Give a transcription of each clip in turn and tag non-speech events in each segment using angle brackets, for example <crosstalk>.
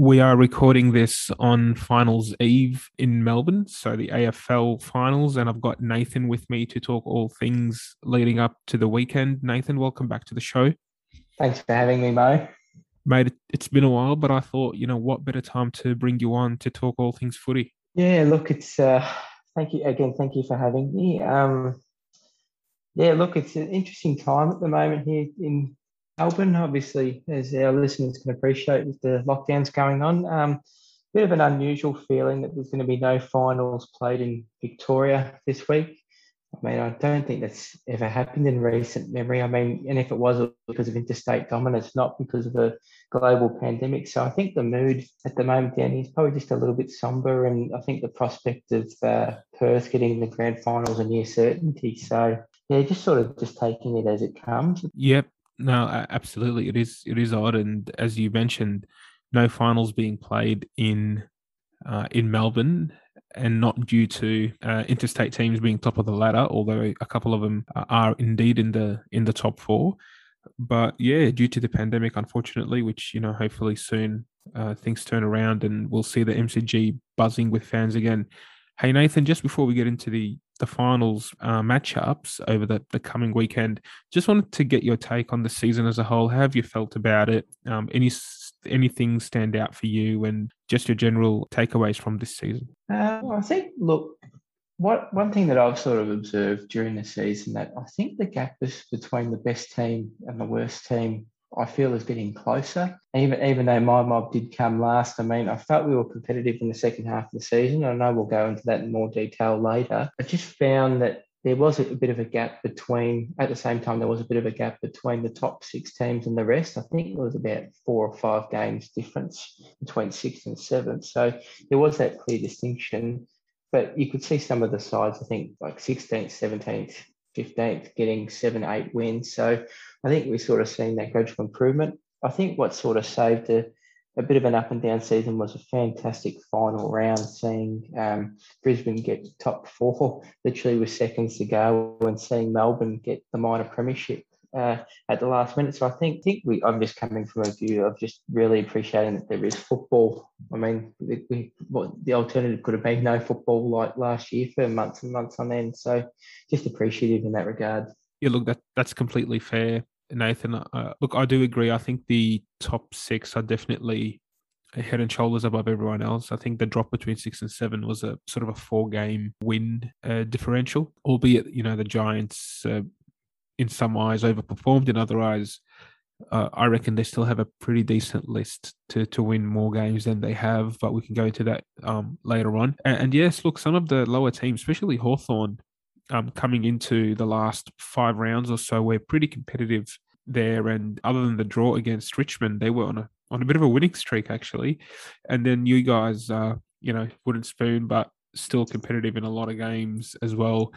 We are recording this on finals eve in Melbourne, so the AFL finals, and I've got Nathan with me to talk all things leading up to the weekend. Nathan, welcome back to the show. Thanks for having me, Mo. Mate, it's been a while, but I thought, you know, what better time to bring you on to talk all things footy? Yeah, look, it's uh, thank you again. Thank you for having me. Um, yeah, look, it's an interesting time at the moment here in Melbourne, obviously, as our listeners can appreciate with the lockdowns going on. Um, bit of an unusual feeling that there's going to be no finals played in Victoria this week. I mean, I don't think that's ever happened in recent memory. I mean, and if it was, it was because of interstate dominance, not because of a global pandemic. So I think the mood at the moment here is probably just a little bit somber, and I think the prospect of uh, Perth getting the grand finals a near certainty. So yeah, just sort of just taking it as it comes. Yep, no, absolutely. It is. It is odd, and as you mentioned, no finals being played in uh, in Melbourne, and not due to uh, interstate teams being top of the ladder. Although a couple of them are indeed in the in the top four, but yeah, due to the pandemic, unfortunately, which you know, hopefully soon uh, things turn around and we'll see the MCG buzzing with fans again. Hey Nathan, just before we get into the the finals uh, matchups over the, the coming weekend. Just wanted to get your take on the season as a whole. How have you felt about it? Um, any anything stand out for you, and just your general takeaways from this season? Uh, I think, look, what one thing that I've sort of observed during the season that I think the gap is between the best team and the worst team I feel is getting closer. Even even though my mob did come last, I mean, I felt we were competitive in the second half of the season. I know we'll go into that in more detail later. I just found that there was a bit of a gap between, at the same time, there was a bit of a gap between the top six teams and the rest. I think there was about four or five games difference between sixth and seventh. So there was that clear distinction. But you could see some of the sides, I think like 16th, 17th, 15th, getting seven, eight wins. So I think we're sort of seeing that gradual improvement. I think what sort of saved a, a bit of an up and down season was a fantastic final round, seeing um, Brisbane get top four <laughs> literally with seconds to go and seeing Melbourne get the minor premiership uh, at the last minute. So I think think we I'm just coming from a view of just really appreciating that there is football. I mean, we, what the alternative could have been no football like last year for months and months on end. So just appreciative in that regard. Yeah, look, that that's completely fair, Nathan. Uh, look, I do agree. I think the top six are definitely head and shoulders above everyone else. I think the drop between six and seven was a sort of a four game win uh, differential, albeit, you know, the Giants uh, in some eyes overperformed, in other eyes, uh, I reckon they still have a pretty decent list to to win more games than they have, but we can go into that um, later on. And, and, yes, look, some of the lower teams, especially Hawthorn, um, coming into the last five rounds or so, we're pretty competitive there. And other than the draw against Richmond, they were on a on a bit of a winning streak actually. And then you guys, uh, you know, wooden spoon, but still competitive in a lot of games as well.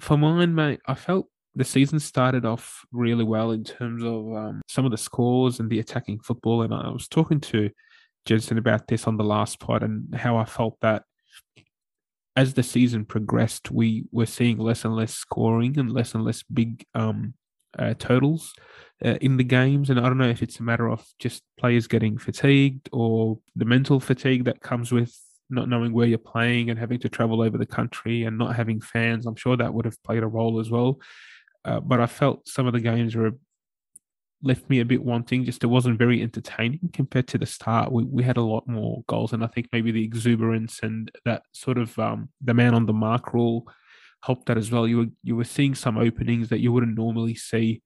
For mine, mate, I felt the season started off really well in terms of um, some of the scores and the attacking football. And I was talking to Jensen about this on the last pod and how I felt that as the season progressed, we were seeing less and less scoring and less and less big um, uh, totals uh, in the games. And I don't know if it's a matter of just players getting fatigued or the mental fatigue that comes with not knowing where you're playing and having to travel over the country and not having fans. I'm sure that would have played a role as well. Uh, but I felt some of the games were left me a bit wanting. Just it wasn't very entertaining compared to the start. We we had a lot more goals, and I think maybe the exuberance and that sort of um, the man on the mark rule helped that as well. You were you were seeing some openings that you wouldn't normally see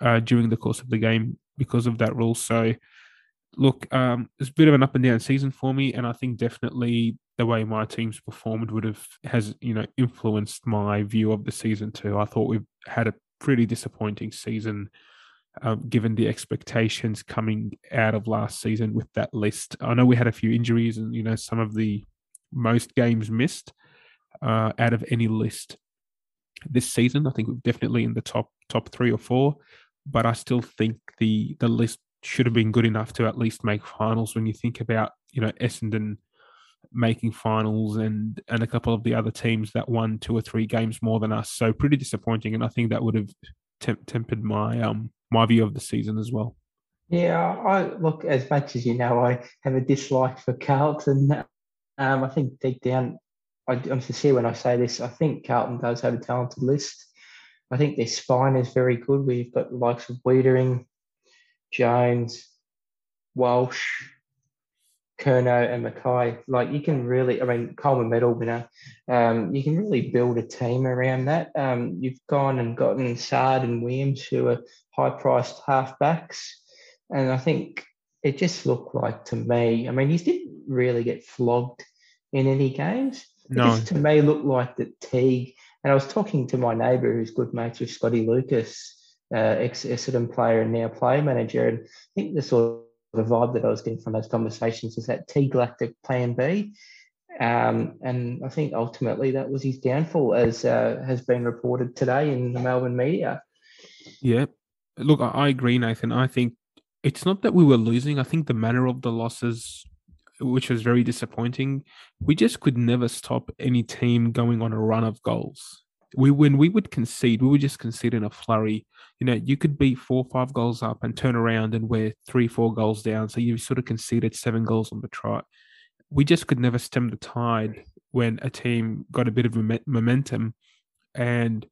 uh, during the course of the game because of that rule. So look, um, it's a bit of an up and down season for me, and I think definitely the way my team's performed would have has you know influenced my view of the season too. I thought we've had a pretty disappointing season, um, given the expectations coming out of last season with that list. I know we had a few injuries and you know some of the most games missed uh, out of any list this season. I think we're definitely in the top top three or four, but I still think the the list should have been good enough to at least make finals. When you think about you know Essendon making finals and and a couple of the other teams that won two or three games more than us. So pretty disappointing, and I think that would have tempered my um my view of the season as well. Yeah, I look as much as you know, I have a dislike for Carlton. Um, I think deep down, I, am sincere when I say this. I think Carlton does have a talented list. I think their spine is very good. We've got the likes of Weitering, Jones, Walsh, Curnow, and McKay. Like you can really, I mean, Coleman medal winner. Um, you can really build a team around that. Um, you've gone and gotten Saad and Williams, who are high-priced halfbacks, and I think it just looked like to me. I mean, he didn't really get flogged in any games. It no. just to me looked like that Teague and I was talking to my neighbour who's good mates with Scotty Lucas, uh, ex Essendon player and now player manager. And I think the sort of vibe that I was getting from those conversations is that Teague T Galactic Plan B. Um, and I think ultimately that was his downfall, as uh, has been reported today in the Melbourne media. Yeah. Look, I agree, Nathan. I think it's not that we were losing. I think the manner of the losses which was very disappointing. We just could never stop any team going on a run of goals. We when we would concede, we would just concede in a flurry. You know, you could be four or five goals up and turn around and we're three, four goals down. So you've sort of conceded seven goals on the trot. We just could never stem the tide when a team got a bit of momentum. And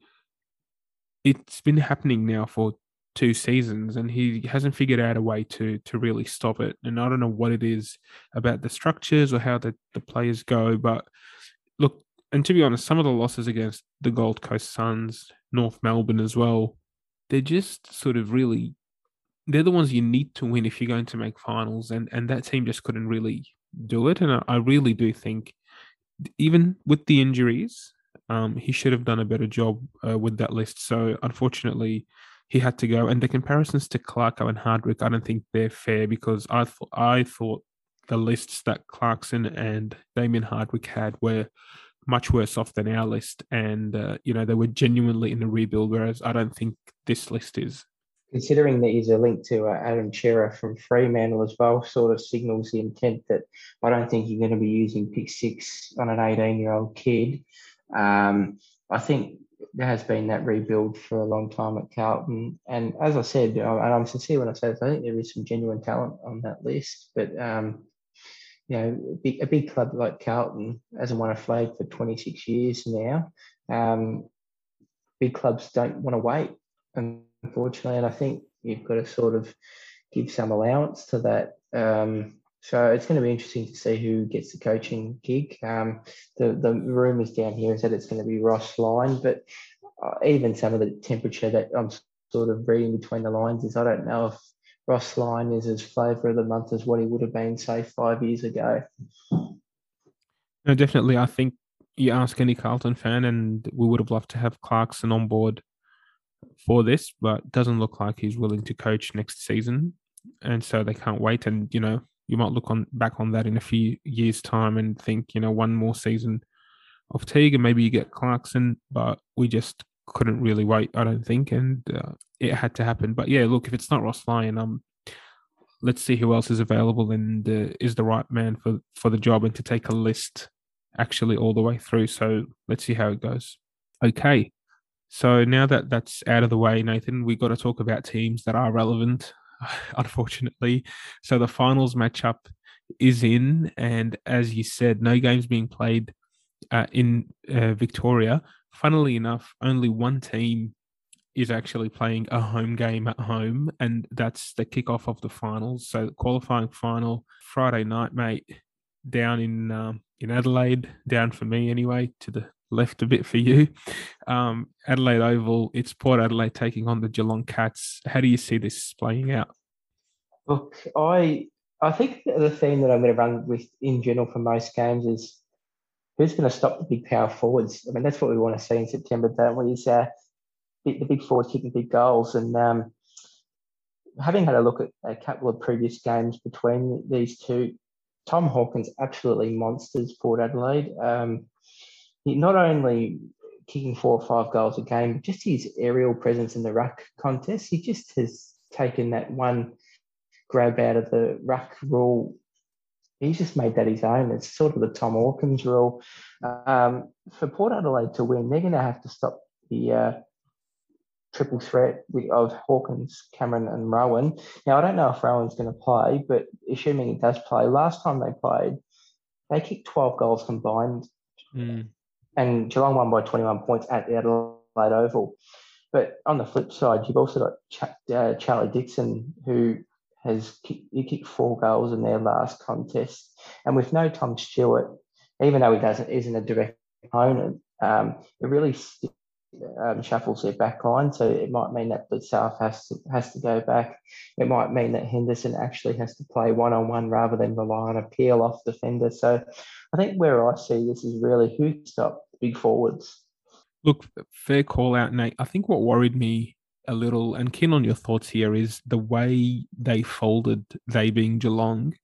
it's been happening now for two seasons and he hasn't figured out a way to to really stop it. And i don't know what it is about the structures or how the, the players go but look and to be honest some of the losses against the gold coast suns north melbourne as well they're just sort of really they're the ones you need to win if you're going to make finals and and that team just couldn't really do it. And i, I really do think even with the injuries um, he should have done a better job uh, with that list. So unfortunately he had to go. And the comparisons to Clarko and Hardwick, I don't think they're fair because I thought I thought the lists that Clarkson and Damien Hardwick had were much worse off than our list, and uh, you know they were genuinely in a rebuild. Whereas I don't think this list is. Considering that he's a link to uh, Adam Cerra from Fremantle as well, sort of signals the intent that I don't think you're going to be using pick six on an 18 year old kid. Um, I think there has been that rebuild for a long time at Carlton. And as I said, and I'm sincere when I say this, I think there is some genuine talent on that list. But, um, you know, a big, a big club like Carlton hasn't won a flag for 26 years now. Um, big clubs don't want to wait, unfortunately. And I think you've got to sort of give some allowance to that. Um, so it's going to be interesting to see who gets the coaching gig. Um, the the rumours down here is that it's going to be Ross Lyon, but uh, even some of the temperature that I'm sort of reading between the lines is I don't know if Ross Lyon is as flavour of the month as what he would have been, say, five years ago. No, definitely. I think you ask any Carlton fan, and we would have loved to have Clarkson on board for this, but doesn't look like he's willing to coach next season, and so they can't wait. And you know, you might look on back on that in a few years' time and think, you know, one more season of Teague and maybe you get Clarkson, but we just couldn't really wait, I don't think, and uh, it had to happen. But yeah, look, if it's not Ross Lyon, um, let's see who else is available and uh, is the right man for for the job, and to take a list actually all the way through. So let's see how it goes. Okay, so now that that's out of the way, Nathan, we've got to talk about teams that are relevant <laughs> unfortunately. So the finals matchup is in, and as you said, no games being played uh, in uh, Victoria. Funnily enough, only one team is actually playing a home game at home, and that's the kickoff of the finals. So qualifying final Friday night, mate, down in um, in Adelaide, down for me anyway, to the left a bit for you. Um, Adelaide Oval, it's Port Adelaide taking on the Geelong Cats. How do you see this playing out? Look, I I think the theme that I'm going to run with in general for most games is who's going to stop the big power forwards. I mean, that's what we want to see in September, don't we? Is uh, the big forwards kicking big goals. And um, having had a look at a couple of previous games between these two, Tom Hawkins absolutely monsters Port Adelaide. Um, not only kicking four or five goals a game, just his aerial presence in the ruck contest. He just has taken that one grab out of the ruck rule. He's just made that his own. It's sort of the Tom Hawkins rule. Um, for Port Adelaide to win, they're going to have to stop the uh, triple threat of Hawkins, Cameron, and Rohan. Now, I don't know if Rohan's going to play, but assuming he does play, last time they played, they kicked 12 goals combined, mm. And Geelong won by 21 points at the Adelaide Oval. But on the flip side, you've also got Ch- uh, Charlie Dixon, who has kicked, he kicked four goals in their last contest, and with no Tom Stewart, even though he doesn't isn't a direct opponent, um, it really um, shuffles their back line. So it might mean that the South has to, has to go back. It might mean that Henderson actually has to play one on one rather than rely on a peel off defender. So I think where I see this is really who stop big forwards. Look, fair call out, Nate. I think what worried me a little, and keen on your thoughts here, is the way they folded, they being Geelong,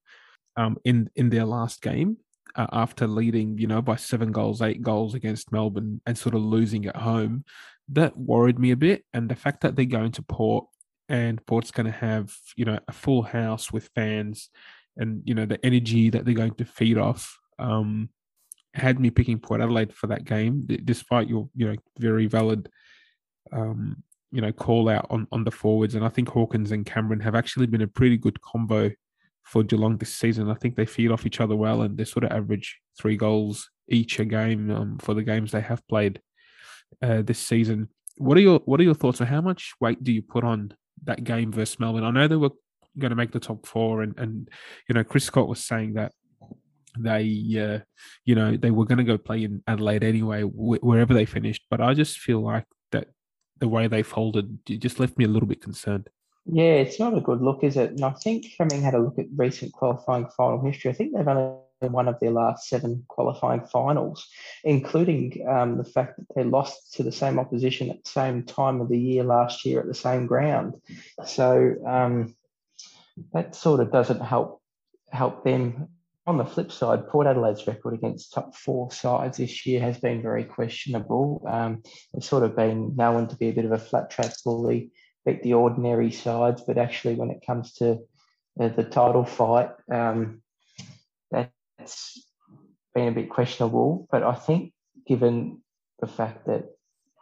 um, in in their last game uh, after leading, you know, by seven goals, eight goals against Melbourne and sort of losing at home, that worried me a bit. And the fact that they're going to Port and Port's going to have, you know, a full house with fans and, you know, the energy that they're going to feed off, um, had me picking Port Adelaide for that game, despite your, you know, very valid, um, you know, call out on, on the forwards. And I think Hawkins and Cameron have actually been a pretty good combo for Geelong this season. I think they feed off each other well, and they sort of average three goals each a game um, for the games they have played uh, this season. What are your What are your thoughts on how much weight do you put on that game versus Melbourne? I know they were going to make the top four, and and you know Chris Scott was saying that they uh, you know they were going to go play in Adelaide anyway, wh- wherever they finished. But I just feel like that the way they folded just left me a little bit concerned. Yeah, it's not a good look, is it? And I think having had a look at recent qualifying final history, I think they've only one of their last seven qualifying finals, including um, the fact that they lost to the same opposition at the same time of the year last year at the same ground. So um, that sort of doesn't help help them. On the flip side, Port Adelaide's record against top four sides this year has been very questionable. Um, they've sort of been known to be a bit of a flat track bully beat the ordinary sides, but actually when it comes to uh, the title fight, um, that's been a bit questionable. But I think given the fact that,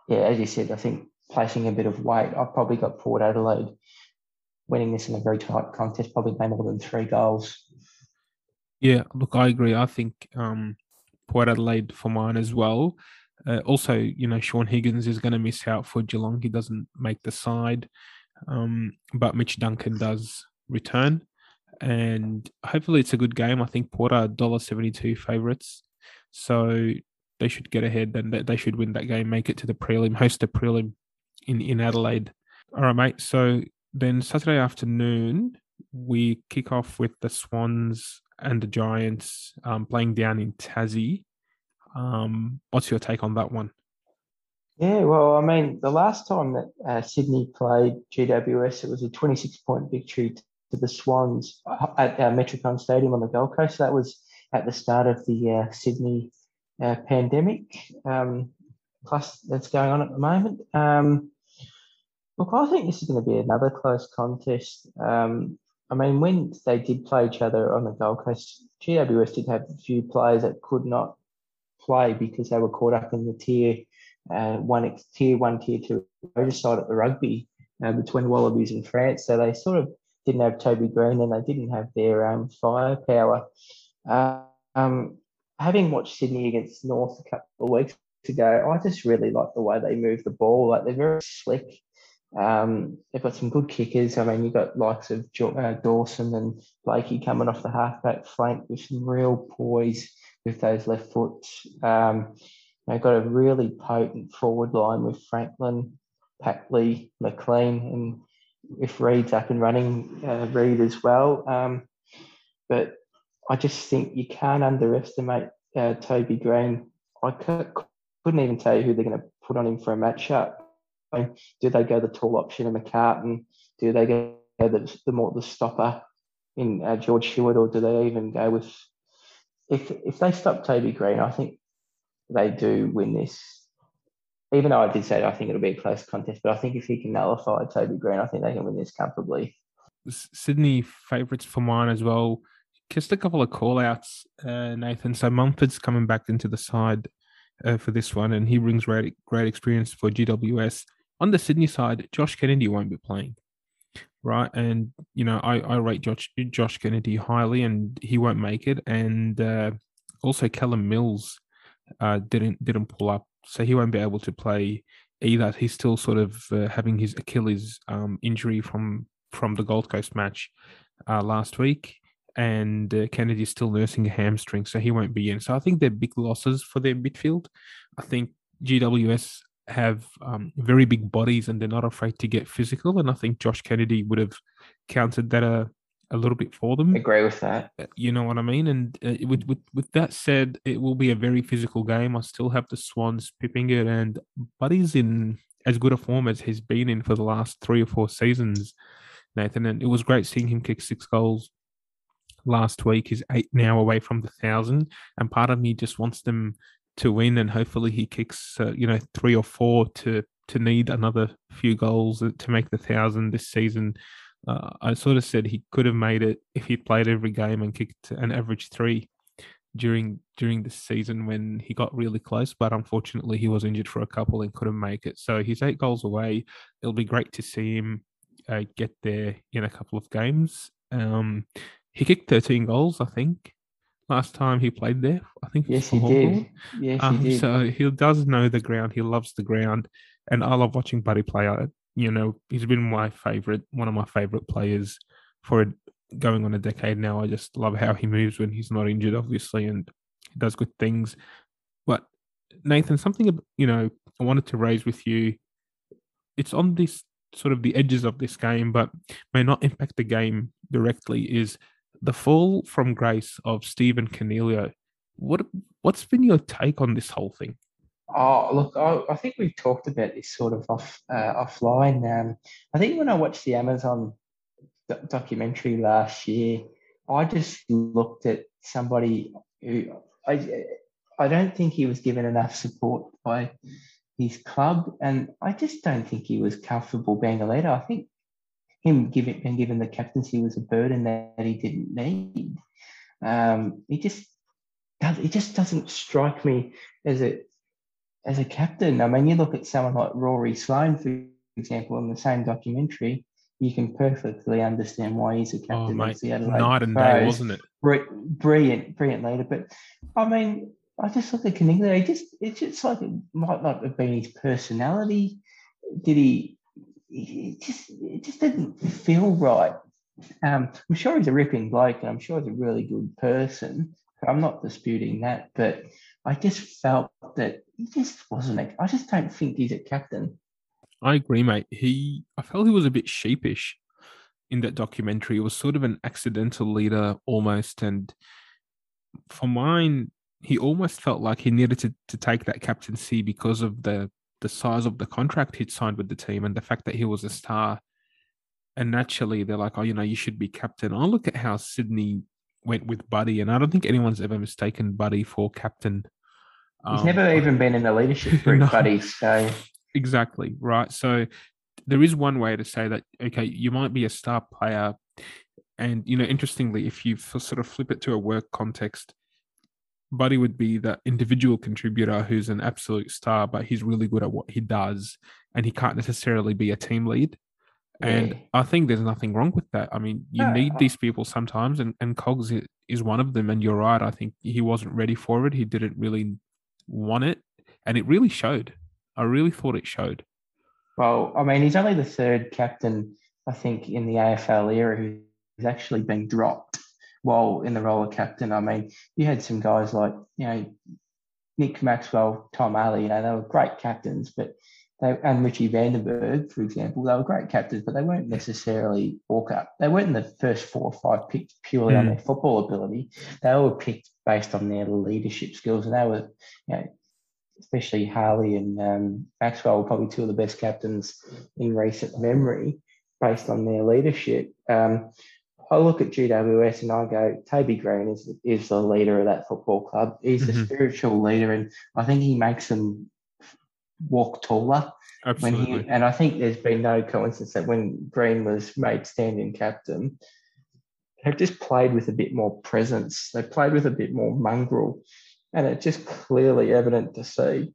yeah, as you said, I think placing a bit of weight, I've probably got Port Adelaide winning this in a very tight contest, probably by more than three goals. Yeah, look, I agree. I think um, Port Adelaide for mine as well. Uh, also, you know, Shaun Higgins is going to miss out for Geelong. He doesn't make the side, um, but Mitch Duncan does return, and hopefully it's a good game. I think Porter dollar seventy two favourites, so they should get ahead and they should win that game, make it to the prelim, host the prelim in in Adelaide. All right, mate. So then Saturday afternoon we kick off with the Swans and the Giants um, playing down in Tassie. Um, what's your take on that one? Yeah, well, I mean, the last time that uh, Sydney played GWS, it was a 26 point victory to the Swans at uh, Metricon Stadium on the Gold Coast. That was at the start of the uh, Sydney uh, pandemic, um, plus that's going on at the moment. Um, look, I think this is going to be another close contest. Um, I mean, when they did play each other on the Gold Coast, GWS did have a few players that could not play because they were caught up in the tier uh, one, tier one, tier two oversight at the rugby uh, between Wallabies and France. So they sort of didn't have Toby Greene and they didn't have their um, firepower. Uh, um, having watched Sydney against North a couple of weeks ago, I just really like the way they move the ball. Like they're very slick. Um, they've got some good kickers. I mean, you've got likes of uh, Dawson and Blakey coming off the halfback flank with some real poise with those left foots. Um, they've got a really potent forward line with Franklin, Papley, McLean, and if Reid's up and running, uh, Reid as well. Um, but I just think you can't underestimate uh, Toby Greene. I couldn't even tell you who they're going to put on him for a matchup. Do they go the tall option of McCartin? Do they go the, the more the stopper in uh, George Stewart, or do they even go with if if they stop Toby Greene? I think they do win this. Even though I did say I think it'll be a close contest, but I think if he can nullify Toby Greene, I think they can win this comfortably. Sydney favourites for mine as well. Just a couple of call outs, uh, Nathan. So Mumford's coming back into the side uh, for this one, and he brings great, great experience for GWS. On the Sydney side, Josh Kennedy won't be playing, right? And you know, I I rate Josh Josh Kennedy highly, and he won't make it. And uh, also, Callum Mills uh, didn't didn't pull up, so he won't be able to play either. He's still sort of uh, having his Achilles um, injury from from the Gold Coast match uh, last week, and uh, Kennedy's still nursing a hamstring, so he won't be in. So I think they're big losses for their midfield. I think GWS have um, very big bodies and they're not afraid to get physical, and I think Josh Kennedy would have countered that a, a little bit for them. Agree with that. Uh, you know what I mean? And uh, with, with with that said, it will be a very physical game. I still have the Swans pipping it, and Buddy's in as good a form as he's been in for the last three or four seasons. Nathan, and it was great seeing him kick six goals last week. He's eight now away from the thousand, and part of me just wants them to win, and hopefully he kicks, uh, you know, three or four to to need another few goals to make the thousand this season. Uh, I sort of said he could have made it if he played every game and kicked an average three during during the season when he got really close, but unfortunately he was injured for a couple and couldn't make it. So he's eight goals away. It'll be great to see him uh, get there in a couple of games. Um, he kicked 13 goals, I think, last time he played there. I think yes, he did. Yes, um, he did. So he does know the ground. He loves the ground, and I love watching Buddy play. I, you know, he's been my favorite, one of my favorite players for going on a decade now. I just love how he moves when he's not injured, obviously, and he does good things. But Nathan, something you know, I wanted to raise with you. It's on this sort of the edges of this game, but may not impact the game directly. Is the fall from grace of Stephen Coniglio. What what's been your take on this whole thing? Oh, look, I, I think we've talked about this sort of off uh, offline. Um, I think when I watched the Amazon documentary last year, I just looked at somebody who I I don't think he was given enough support by his club, and I just don't think he was comfortable being a leader. I think him giving being given the captaincy was a burden that he didn't need. Um, he just he just doesn't strike me as a as a captain. I mean, you look at someone like Rory Sloane, for example, in the same documentary, you can perfectly understand why he's a oh, captain. Oh, mate, night and day, wasn't it? Brilliant, brilliant leader. But I mean, I just look at Coniglio. He just it's just like it might not have been his personality. Did he it just it just didn't feel right. Um, I'm sure he's a ripping bloke, and I'm sure he's a really good person. I'm not disputing that, but I just felt that he just wasn't. A, I just don't think he's a captain. I agree, mate. He, I felt he was a bit sheepish in that documentary. It was sort of an accidental leader almost, and for mine, he almost felt like he needed to, to take that captaincy because of the the size of the contract he'd signed with the team and the fact that he was a star. And naturally, they're like, oh, you know, you should be captain. I look at how Sydney went with Buddy, and I don't think anyone's ever mistaken Buddy for captain. He's um, never even been in a leadership <laughs> group, no, Buddy. So exactly right. So there is one way to say that. Okay, you might be a star player, and you know, interestingly, if you sort of flip it to a work context, Buddy would be the individual contributor who's an absolute star, but he's really good at what he does, and he can't necessarily be a team lead. And I think there's nothing wrong with that. I mean, you yeah. need these people sometimes, and, and Cogs is one of them. And you're right. I think he wasn't ready for it. He didn't really want it, and it really showed. I really thought it showed. Well, I mean, he's only the third captain, I think, in the AFL era who's actually been dropped while in the role of captain. I mean, you had some guys like, you know, Nick Maxwell, Tom Harley, you know, they were great captains, but they, and Richie Vandenberg, for example, they were great captains, but they weren't necessarily walk up. They weren't in the first four or five picked purely mm. on hmm. their football ability. They were picked based on their leadership skills, and they were, you know, especially Harley and um, Maxwell were probably two of the best captains in recent memory based on their leadership. Um, I look at GWS and I go, Toby Greene is is the leader of that football club. He's mm-hmm. the spiritual leader, and I think he makes them walk taller. Absolutely. When he, and I think there's been no coincidence that when Greene was made standing captain, they've just played with a bit more presence. They played with a bit more mongrel, and it's just clearly evident to see.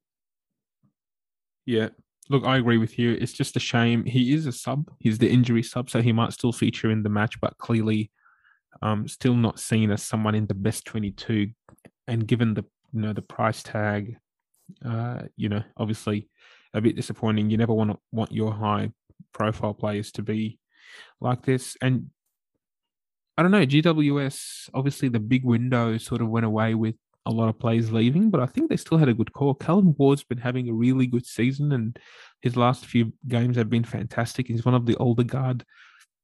Yeah, Look, I agree with you. It's just a shame. He is a sub. He's the injury sub, so he might still feature in the match, but clearly, um, still not seen as someone in the best twenty-two. And given the you know the price tag, uh, you know, obviously, a bit disappointing. You never want to want your high-profile players to be like this. And I don't know, GWS, obviously the big window sort of went away with a lot of players leaving, but I think they still had a good core. Callan Ward's been having a really good season, and his last few games have been fantastic. He's one of the older guard,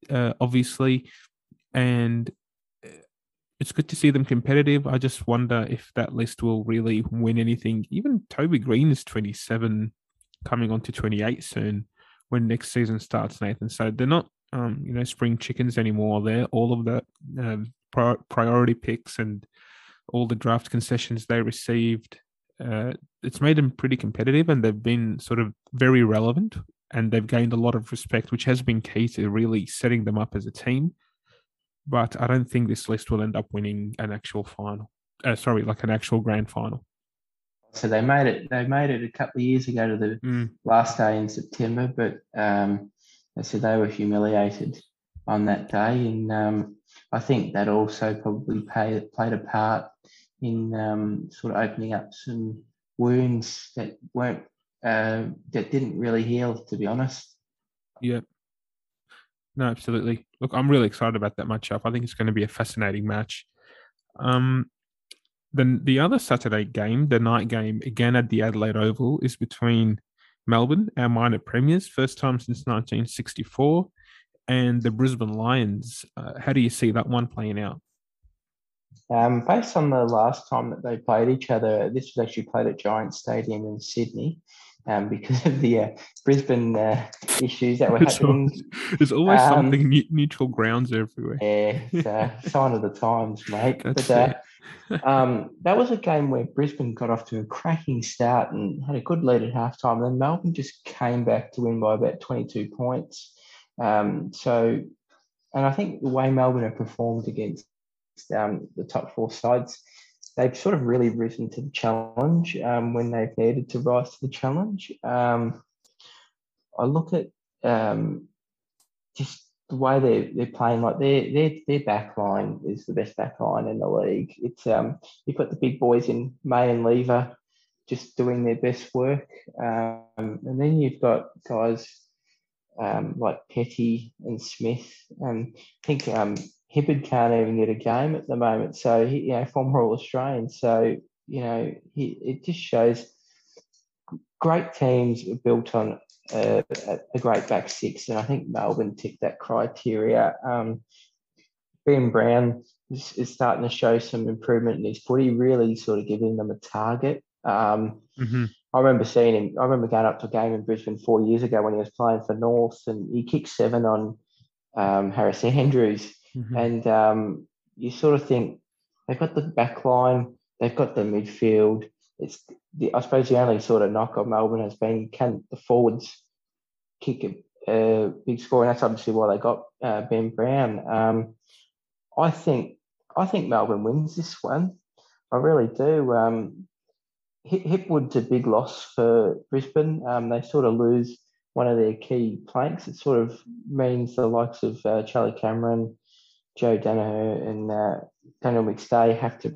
uh, obviously, and uh, it's good to see them competitive. I just wonder if that list will really win anything. Even Toby Greene is 27, coming on to 28 soon when next season starts, Nathan. So they're not, um, you know, spring chickens anymore. They're all of the um, priority picks and all the draft concessions they received. Uh, it's made them pretty competitive, and they've been sort of very relevant, and they've gained a lot of respect, which has been key to really setting them up as a team. But I don't think this list will end up winning an actual final. Uh, sorry, like an actual grand final. So they made it. They made it a couple of years ago to the mm. last day in September, but um, they said they were humiliated on that day, and um, I think that also probably played played a part in um, sort of opening up some wounds that weren't uh, that didn't really heal, to be honest. Yeah. No, absolutely. Look, I'm really excited about that matchup. I think it's going to be a fascinating match. Um, then the other Saturday game, the night game, again at the Adelaide Oval, is between Melbourne, our minor premiers, first time since 1964, and the Brisbane Lions. Uh, how do you see that one playing out? Um, based on the last time that they played each other, this was actually played at Giant Stadium in Sydney. Um, <laughs> because of the uh, Brisbane uh, issues that were it's happening. Always, there's always um, something neutral grounds everywhere. Yeah, it's a <laughs> sign of the times, mate. That's but, uh, <laughs> um, that was a game where Brisbane got off to a cracking start and had a good lead at halftime. Then Melbourne just came back to win by about 22 points. Um, so, and I think the way Melbourne have performed against um, the top four sides, they've sort of really risen to the challenge um, when they've needed to rise to the challenge. Um, I look at um, just the way they're, they're playing, like their, their, their back line is the best back line in the league. It's um, You've got the big boys in May and Lever just doing their best work. Um, and then you've got guys um, like Petty and Smith. And I think um, Hibberd can't even get a game at the moment. So, he, you know, former All Australian. So, you know, he, it just shows great teams are built on a, a, great back six. And I think Melbourne ticked that criteria. Um, ben Brown is, is, starting to show some improvement in his footy, really sort of giving them a target. Um, mm-hmm. I remember seeing him. I remember going up to a game in Brisbane four years ago when he was playing for North, and he kicked seven on um, Harris <laughs> Andrews. Mm-hmm. And um, you sort of think they've got the back line, they've got the midfield. It's the, I suppose the only sort of knock on Melbourne has been can the forwards kick a, a big score, and that's obviously why they got uh, Ben Brown. Um, I think I think Melbourne wins this one. I really do. Um, Hipwood's a big loss for Brisbane. Um, they sort of lose one of their key planks. It sort of means the likes of uh, Charlie Cameron, Joe Daniher, and uh, Daniel McStay have to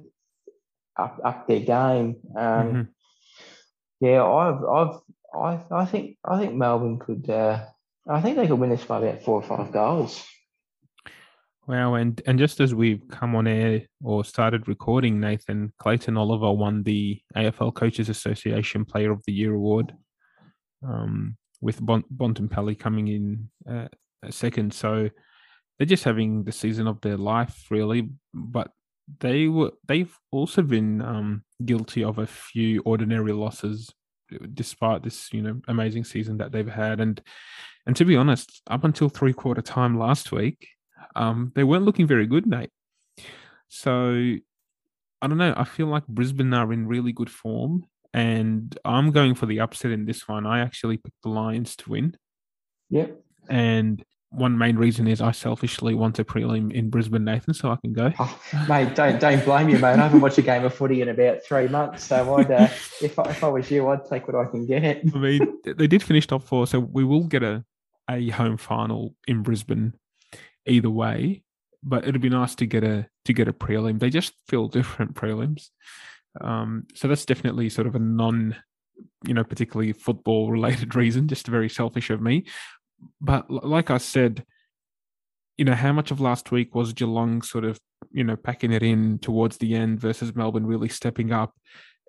up, up their game. Um, mm-hmm. Yeah, I've, I've, I, I think, I think Melbourne could. Uh, I think they could win this by about four or five goals. Wow, and and just as we've come on air or started recording, Nathan Clayton Oliver won the AFL Coaches Association Player of the Year award, um, with bon- Bontempelli coming in uh, second. So they're just having the season of their life, really. But they were they've also been um, guilty of a few ordinary losses, despite this you know amazing season that they've had. And and to be honest, up until three quarter time last week um, they weren't looking very good, Nate. So I don't know. I feel like Brisbane are in really good form, and I'm going for the upset in this one. I actually picked the Lions to win. Yep. And one main reason is I selfishly want a prelim in Brisbane, Nathan, so I can go. Oh, mate, don't don't blame you, mate. I haven't watched a game of footy in about three months, so I'd, uh, if I, if I was you, I'd take what I can get. I mean, they did finish top four, so we will get a a home final in Brisbane either way. But it'd be nice to get a to get a prelim. They just feel <laughs> different prelims. Um, so that's definitely sort of a non, you know, particularly football related <laughs> reason, just very selfish of me but like I said, you know, how much of last week was Geelong sort of, you know, packing it in towards the end versus Melbourne really stepping up?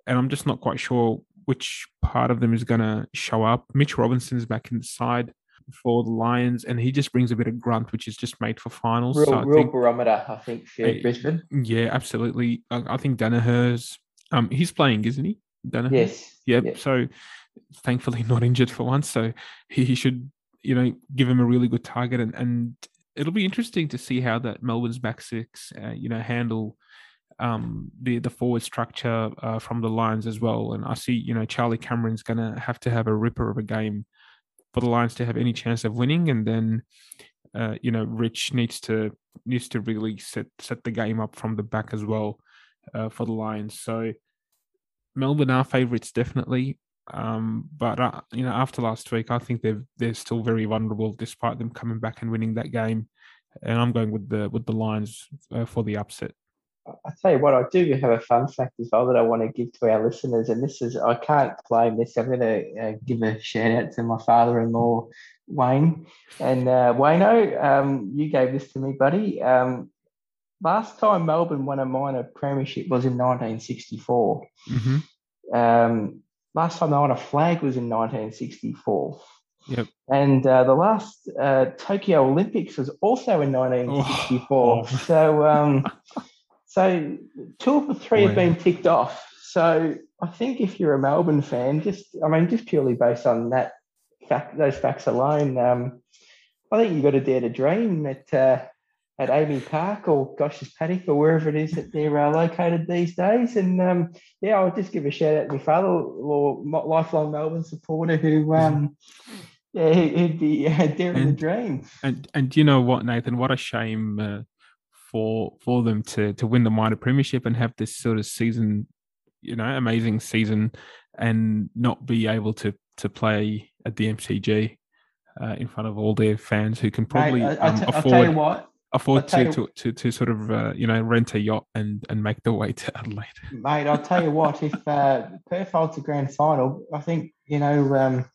And I'm just not quite sure which part of them is going to show up. Mitch Robinson's back inside for the Lions, and he just brings a bit of grunt, which is just made for finals. Real, so real think, barometer, I think, for uh, Brisbane. Yeah, absolutely. I, I think Daniher's, um, he's playing, isn't he? Daniher? Yes. Yep. yep. So thankfully <laughs> not injured for once. So he, he should you know, give him a really good target, and, and it'll be interesting to see how that Melbourne's back six, uh, you know, handle um, the the forward structure uh, from the Lions as well. And I see, you know, Charlie Cameron's going to have to have a ripper of a game for the Lions to have any chance of winning, and then. Uh, you know, Rich needs to needs to really set set the game up from the back as well uh, for the Lions. So Melbourne are favourites definitely. Um, but uh, you know, after last week, I think they're they're still very vulnerable despite them coming back and winning that game. And I'm going with the with the Lions uh, for the upset. I tell you what, I do have a fun fact as well that I want to give to our listeners, and this is I can't claim this. I'm going to uh, give a shout out to my father-in-law, Wayne, and uh, Wayno, um, you gave this to me, buddy. Um, last time Melbourne won a minor premiership was in 1964. Mm-hmm. Um, last time they won a flag was in 1964. Yep. And uh, the last uh, Tokyo Olympics was also in 1964. Oh. So, um, <laughs> so two of the three have been ticked off. So I think if you're a Melbourne fan, just I mean, just purely based on that fact, those facts alone, um, I think you've got to dare to dream that uh, at AAMI Park or Gosch's Paddock or wherever it is that they're uh, located these days. And um, yeah, I'll just give a shout out to my father-in-law, lifelong Melbourne supporter, who um, yeah, he'd be uh, daring and, the dream. And and you know what, Nathan? What a shame uh, for for them to to win the minor premiership and have this sort of season, you know, amazing season, and not be able to to play at the MCG. Uh, in front of all their fans who can probably I, I um, t- afford. I'll tell you what, afford to, to, to, to sort of uh, you know rent a yacht and and make the way <laughs> to Adelaide. Mate, I'll tell you what, if uh, Perth holds a grand final, I think you know um,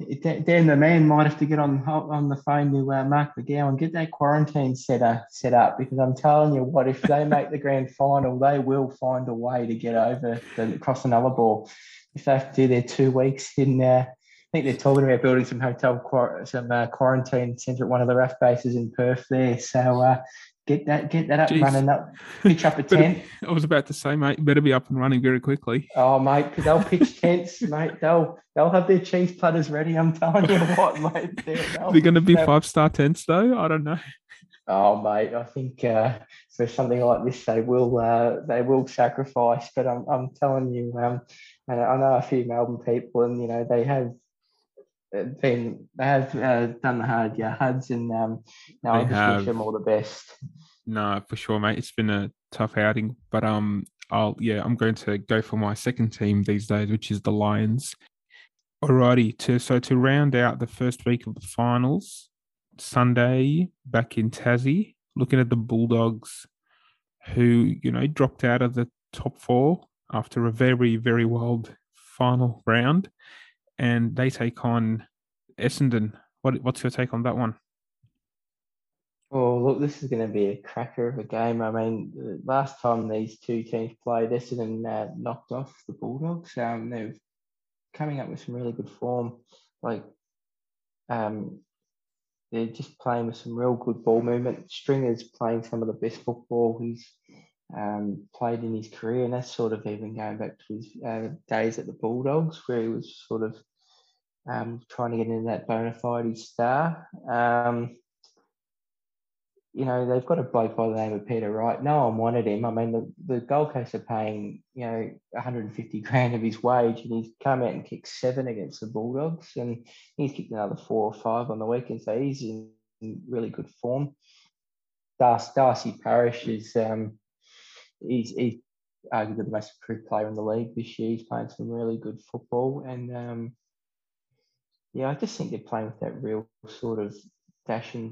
Dan the man might have to get on on the phone to uh, Mark McGowan get that quarantine set, uh, set up because I'm telling you what, if they make the grand final, they will find a way to get over the, across the Nullarbor. If they have to do their two weeks in uh, I think they're talking about building some hotel, some uh, quarantine centre at one of the RAAF bases in Perth there. So uh, get that get that up Jeez. running up, pitch up a <laughs> tent. I was about to say, mate, better be up and running very quickly. Oh, mate, because they'll pitch <laughs> tents, mate. They'll they'll have their cheese platters ready. I'm telling you <laughs> what, mate. They're, they're going to be five star tents, though. I don't know. Oh, mate, I think uh, for something like this, they will uh, they will sacrifice. But I'm I'm telling you, um, and I know a few Melbourne people, and you know they have been they have uh, done the hard yards, and um, now I just wish them all the best. No, for sure, mate. It's been a tough outing, but um, I'll yeah, I'm going to go for my second team these days, which is the Lions. Alrighty, to so to round out the first week of the finals, Sunday back in Tassie, looking at the Bulldogs, who you know dropped out of the top four after a very very wild final round and they take on Essendon. What, what's your take on that one? Oh, look, this is going to be a cracker of a game. I mean, last time these two teams played, Essendon uh, knocked off the Bulldogs. Um, they're coming up with some really good form. Like, um, they're just playing with some real good ball movement. Stringer's playing some of the best football he's um, played in his career, and that's sort of even going back to his uh, days at the Bulldogs, where he was sort of um, trying to get into that bona fide star. Um, you know, they've got a bloke by the name of Peter Wright. No one wanted him. I mean, the, the Gold Coast are paying, you know, 150 grand of his wage, and he's come out and kicked seven against the Bulldogs, and he's kicked another four or five on the weekend. So he's in really good form. Darcy, Parish is um, he's, he's arguably the most improved player in the league this year. He's playing some really good football, and um, yeah, I just think they're playing with that real sort of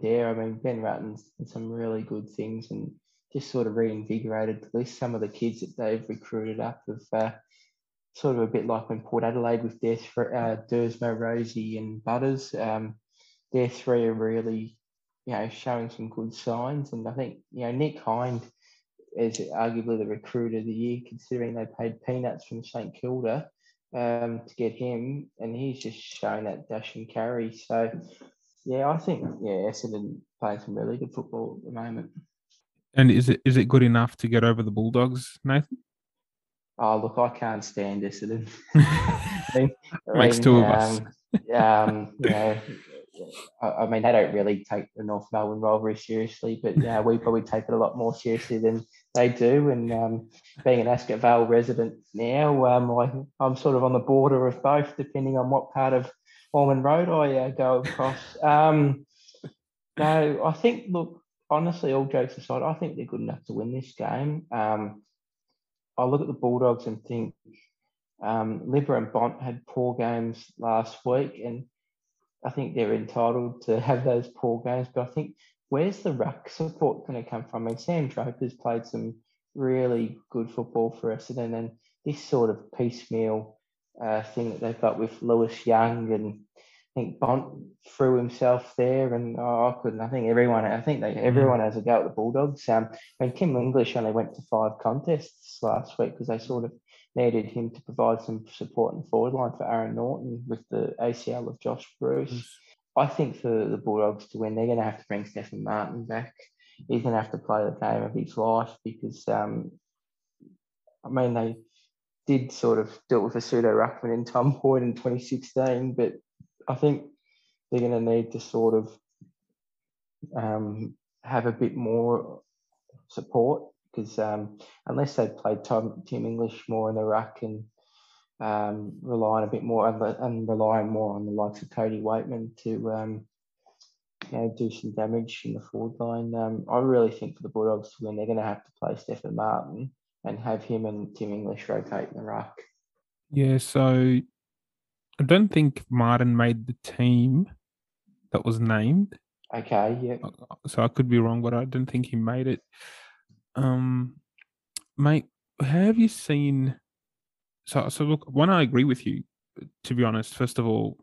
dare. I mean, Ben Rutten's done some really good things and just sort of reinvigorated at least Some of the kids that they've recruited up have uh, sort of a bit like when Port Adelaide with their th- uh, Duursma, Rozee, and Butters. Um, their three are really, you know, showing some good signs. And I think, you know, Nick Hind is arguably the recruit of the year, considering they paid peanuts from St Kilda um, to get him, and he's just showing that dash and carry. So, yeah, I think yeah, Essendon playing some really good football at the moment. And is it is it good enough to get over the Bulldogs, Nathan? Oh, look, I can't stand Essendon. <laughs> I mean, Makes two of us. <laughs> Um, um, you know, I, mean, they don't really take the North Melbourne rivalry seriously, but yeah, we <laughs> probably take it a lot more seriously than they do. And um, being an Ascot Vale resident now, um, I, am sort of on the border of both, depending on what part of Ormond Road I uh, go across. Um, no, I think, look, honestly, all jokes aside, I think they're good enough to win this game. Um, I look at the Bulldogs and think um, Libba and Bont had poor games last week, and I think they're entitled to have those poor games. But I think where's the ruck support going to come from? I mean, Sam Draper's played some really good football for us, and then this sort of piecemeal uh, thing that they've got with Lewis Young and I think Bont threw himself there, and oh, I couldn't. I think everyone. I think they, everyone has a go at the Bulldogs. Um, I mean, Kim English only went to five contests last week because they sort of needed him to provide some support in the forward line for Aaron Naughton with the ACL of Josh Bruce. Mm. I think for the Bulldogs to win, they're going to have to bring Stefan Martin back. He's going to have to play the game of his life because, um, I mean, they did sort of deal with a pseudo ruckman in Tom Boyd in 2016, but I think they're going to need to sort of um, have a bit more support because um, unless they played Tom, Tim English more in the ruck and um, relying a bit more and, relying more on the likes of Cody Weightman to um, you know, do some damage in the forward line. Um, I really think for the Bulldogs win, they're going to have to play Stefan Martin and have him and Tim English rotate in the ruck. Yeah, so I don't think Martin made the team that was named. Okay, yeah. Uh, so I could be wrong, but I don't think he made it. Um, mate, have you seen? So, so look, one, I agree with you. To be honest, first of all,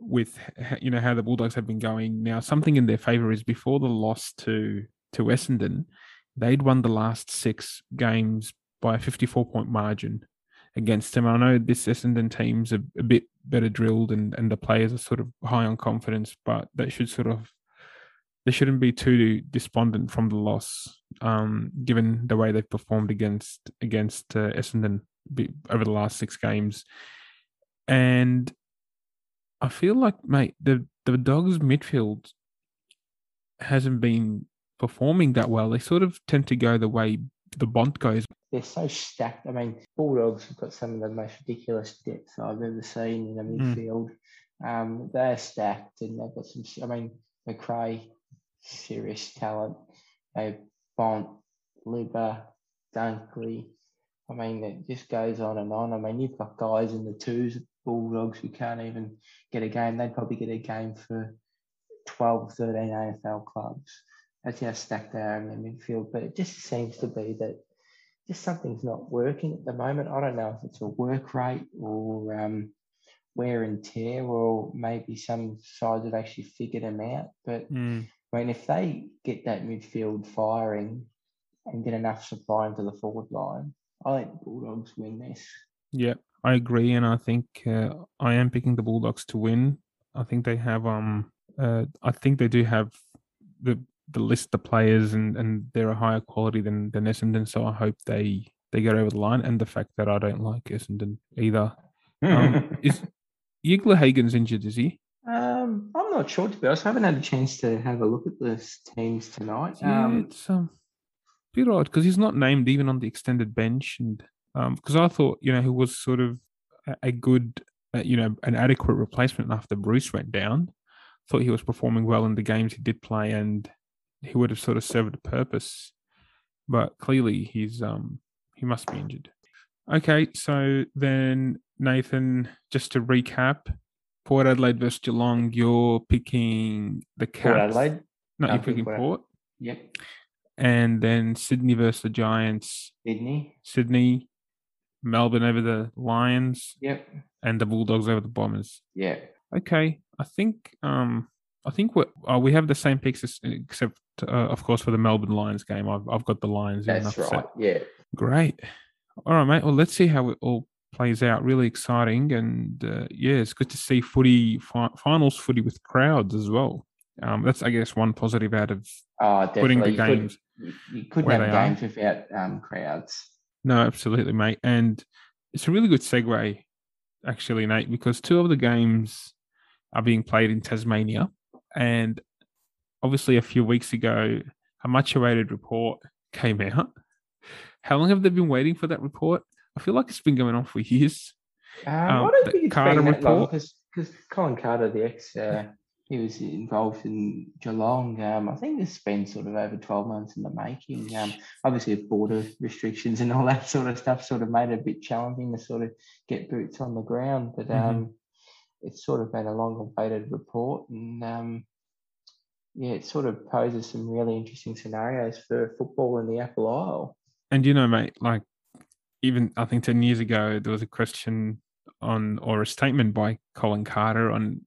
with you know how the Bulldogs have been going now, something in their favour is before the loss to to Essendon, they'd won the last six games by a fifty-four point margin against him. I know this Essendon team's a, a bit better drilled and, and the players are sort of high on confidence, but they should sort of they shouldn't be too despondent from the loss, um, given the way they've performed against against uh, Essendon over the last six games. And I feel like, mate, the the Dogs midfield hasn't been performing that well. They sort of tend to go the way the Bont goes. They're so stacked. I mean, Bulldogs have got some of the most ridiculous depth I've ever seen in a hmm. midfield. Mm. Um, they're stacked and they've got some. I mean, Macrae serious talent. They Bont, Libba, Dunkley. I mean, it just goes on and on. I mean, you've got guys in the twos, Bulldogs, who can't even get a game. They'd probably get a game for 12 13 AFL clubs. That's how stacked they are in the midfield. But it just seems to be that just something's not working at the moment. I don't know if it's a work rate or um, wear and tear, or maybe some sides have actually figured them out. But mm. I mean, if they get that midfield firing and get enough supply into the forward line, I think the Bulldogs win this. Yeah, I agree, and I think uh, I am picking the Bulldogs to win. I think they have um, uh, I think they do have the the list of players, and and they're a higher quality than than Essendon. So I hope they they get over the line, and the fact that I don't like Essendon either. Um, <laughs> is Ugle-Hagan's injured? Is he? Um, I'm not sure to be honest. I haven't had a chance to have a look at the teams tonight. Yeah, um, it's um, a bit odd because he's not named even on the extended bench, and um, because I thought you know he was sort of a, a good, uh, you know, an adequate replacement after Bruce went down. thought he was performing well in the games he did play, and he would have sort of served a purpose. But clearly, he's um he must be injured. Okay, so then Nathan, just to recap, Port Adelaide versus Geelong, you're picking the Cats. Port Adelaide. No, you're picking Port Port. Yep. And then Sydney versus the Giants, Sydney. Sydney, Melbourne over the Lions, Yep. and the Bulldogs over the Bombers. Yeah. Okay, I think um I think we uh, we have the same picks as- except uh, of course for the Melbourne Lions game. I've I've got the Lions. That's right. Yeah. Great. All right, mate. Well, let's see how it all plays out. Really exciting, and uh, yeah, it's good to see footy fi- finals footy with crowds as well. Um, that's I guess one positive out of Oh, putting the You, games. you, you couldn't have they are. games without um, crowds. No, absolutely, mate. And it's a really good segue, actually, Nate, because two of the games are being played in Tasmania. And obviously, a few weeks ago, a much awaited report came out. How long have they been waiting for that report? I feel like it's been going on for years. Um, Um, I don't think it's Carter been that long because Colin Carter, the ex, uh, he was involved in Geelong. Um, I think it's been sort of over 12 months in the making. Um, obviously, border restrictions and all that sort of stuff sort of made it a bit challenging to sort of get boots on the ground. But Mhm. um, it's sort of been a long awaited report. And um, yeah, it sort of poses some really interesting scenarios for football in the Apple Isle. And you know, mate, like even I think 10 years ago, there was a question on or a statement by Colin Carter on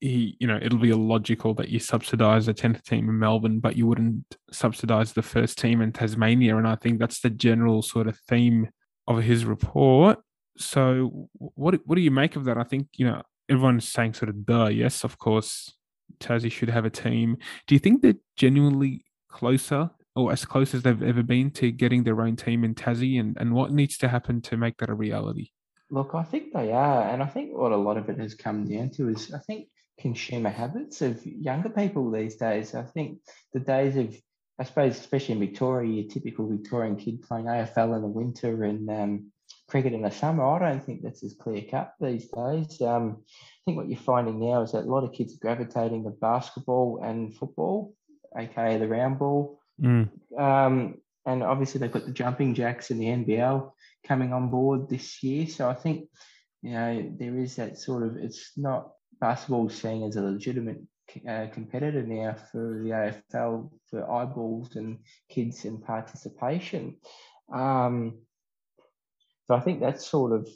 he- you know, it'll be illogical that you subsidize the 10th team in Melbourne, but you wouldn't subsidize the first team in Tasmania. And I think that's the general sort of theme of his report. So, what what do you make of that? I think you know everyone's saying sort of, duh, yes, of course, Tassie should have a team. Do you think they're genuinely closer or as close as they've ever been to getting their own team in Tassie? And and what needs to happen to make that a reality? Look, I think they are. And I think what a lot of it has come down to is I think consumer habits of younger people these days. I think the days of, I suppose, especially in Victoria, your typical Victorian kid playing AFL in the winter and um, cricket in the summer, I don't think that's as clear cut these days. Um, think what you're finding now is that a lot of kids are gravitating to basketball and football, aka the round ball. Mm. Um, and obviously they've got the jumping jacks in the NBL coming on board this year. So I think, you know, there is that sort of, it's not basketball seen as a legitimate uh, competitor now for the AFL for eyeballs and kids and participation. Um, so I think that's sort of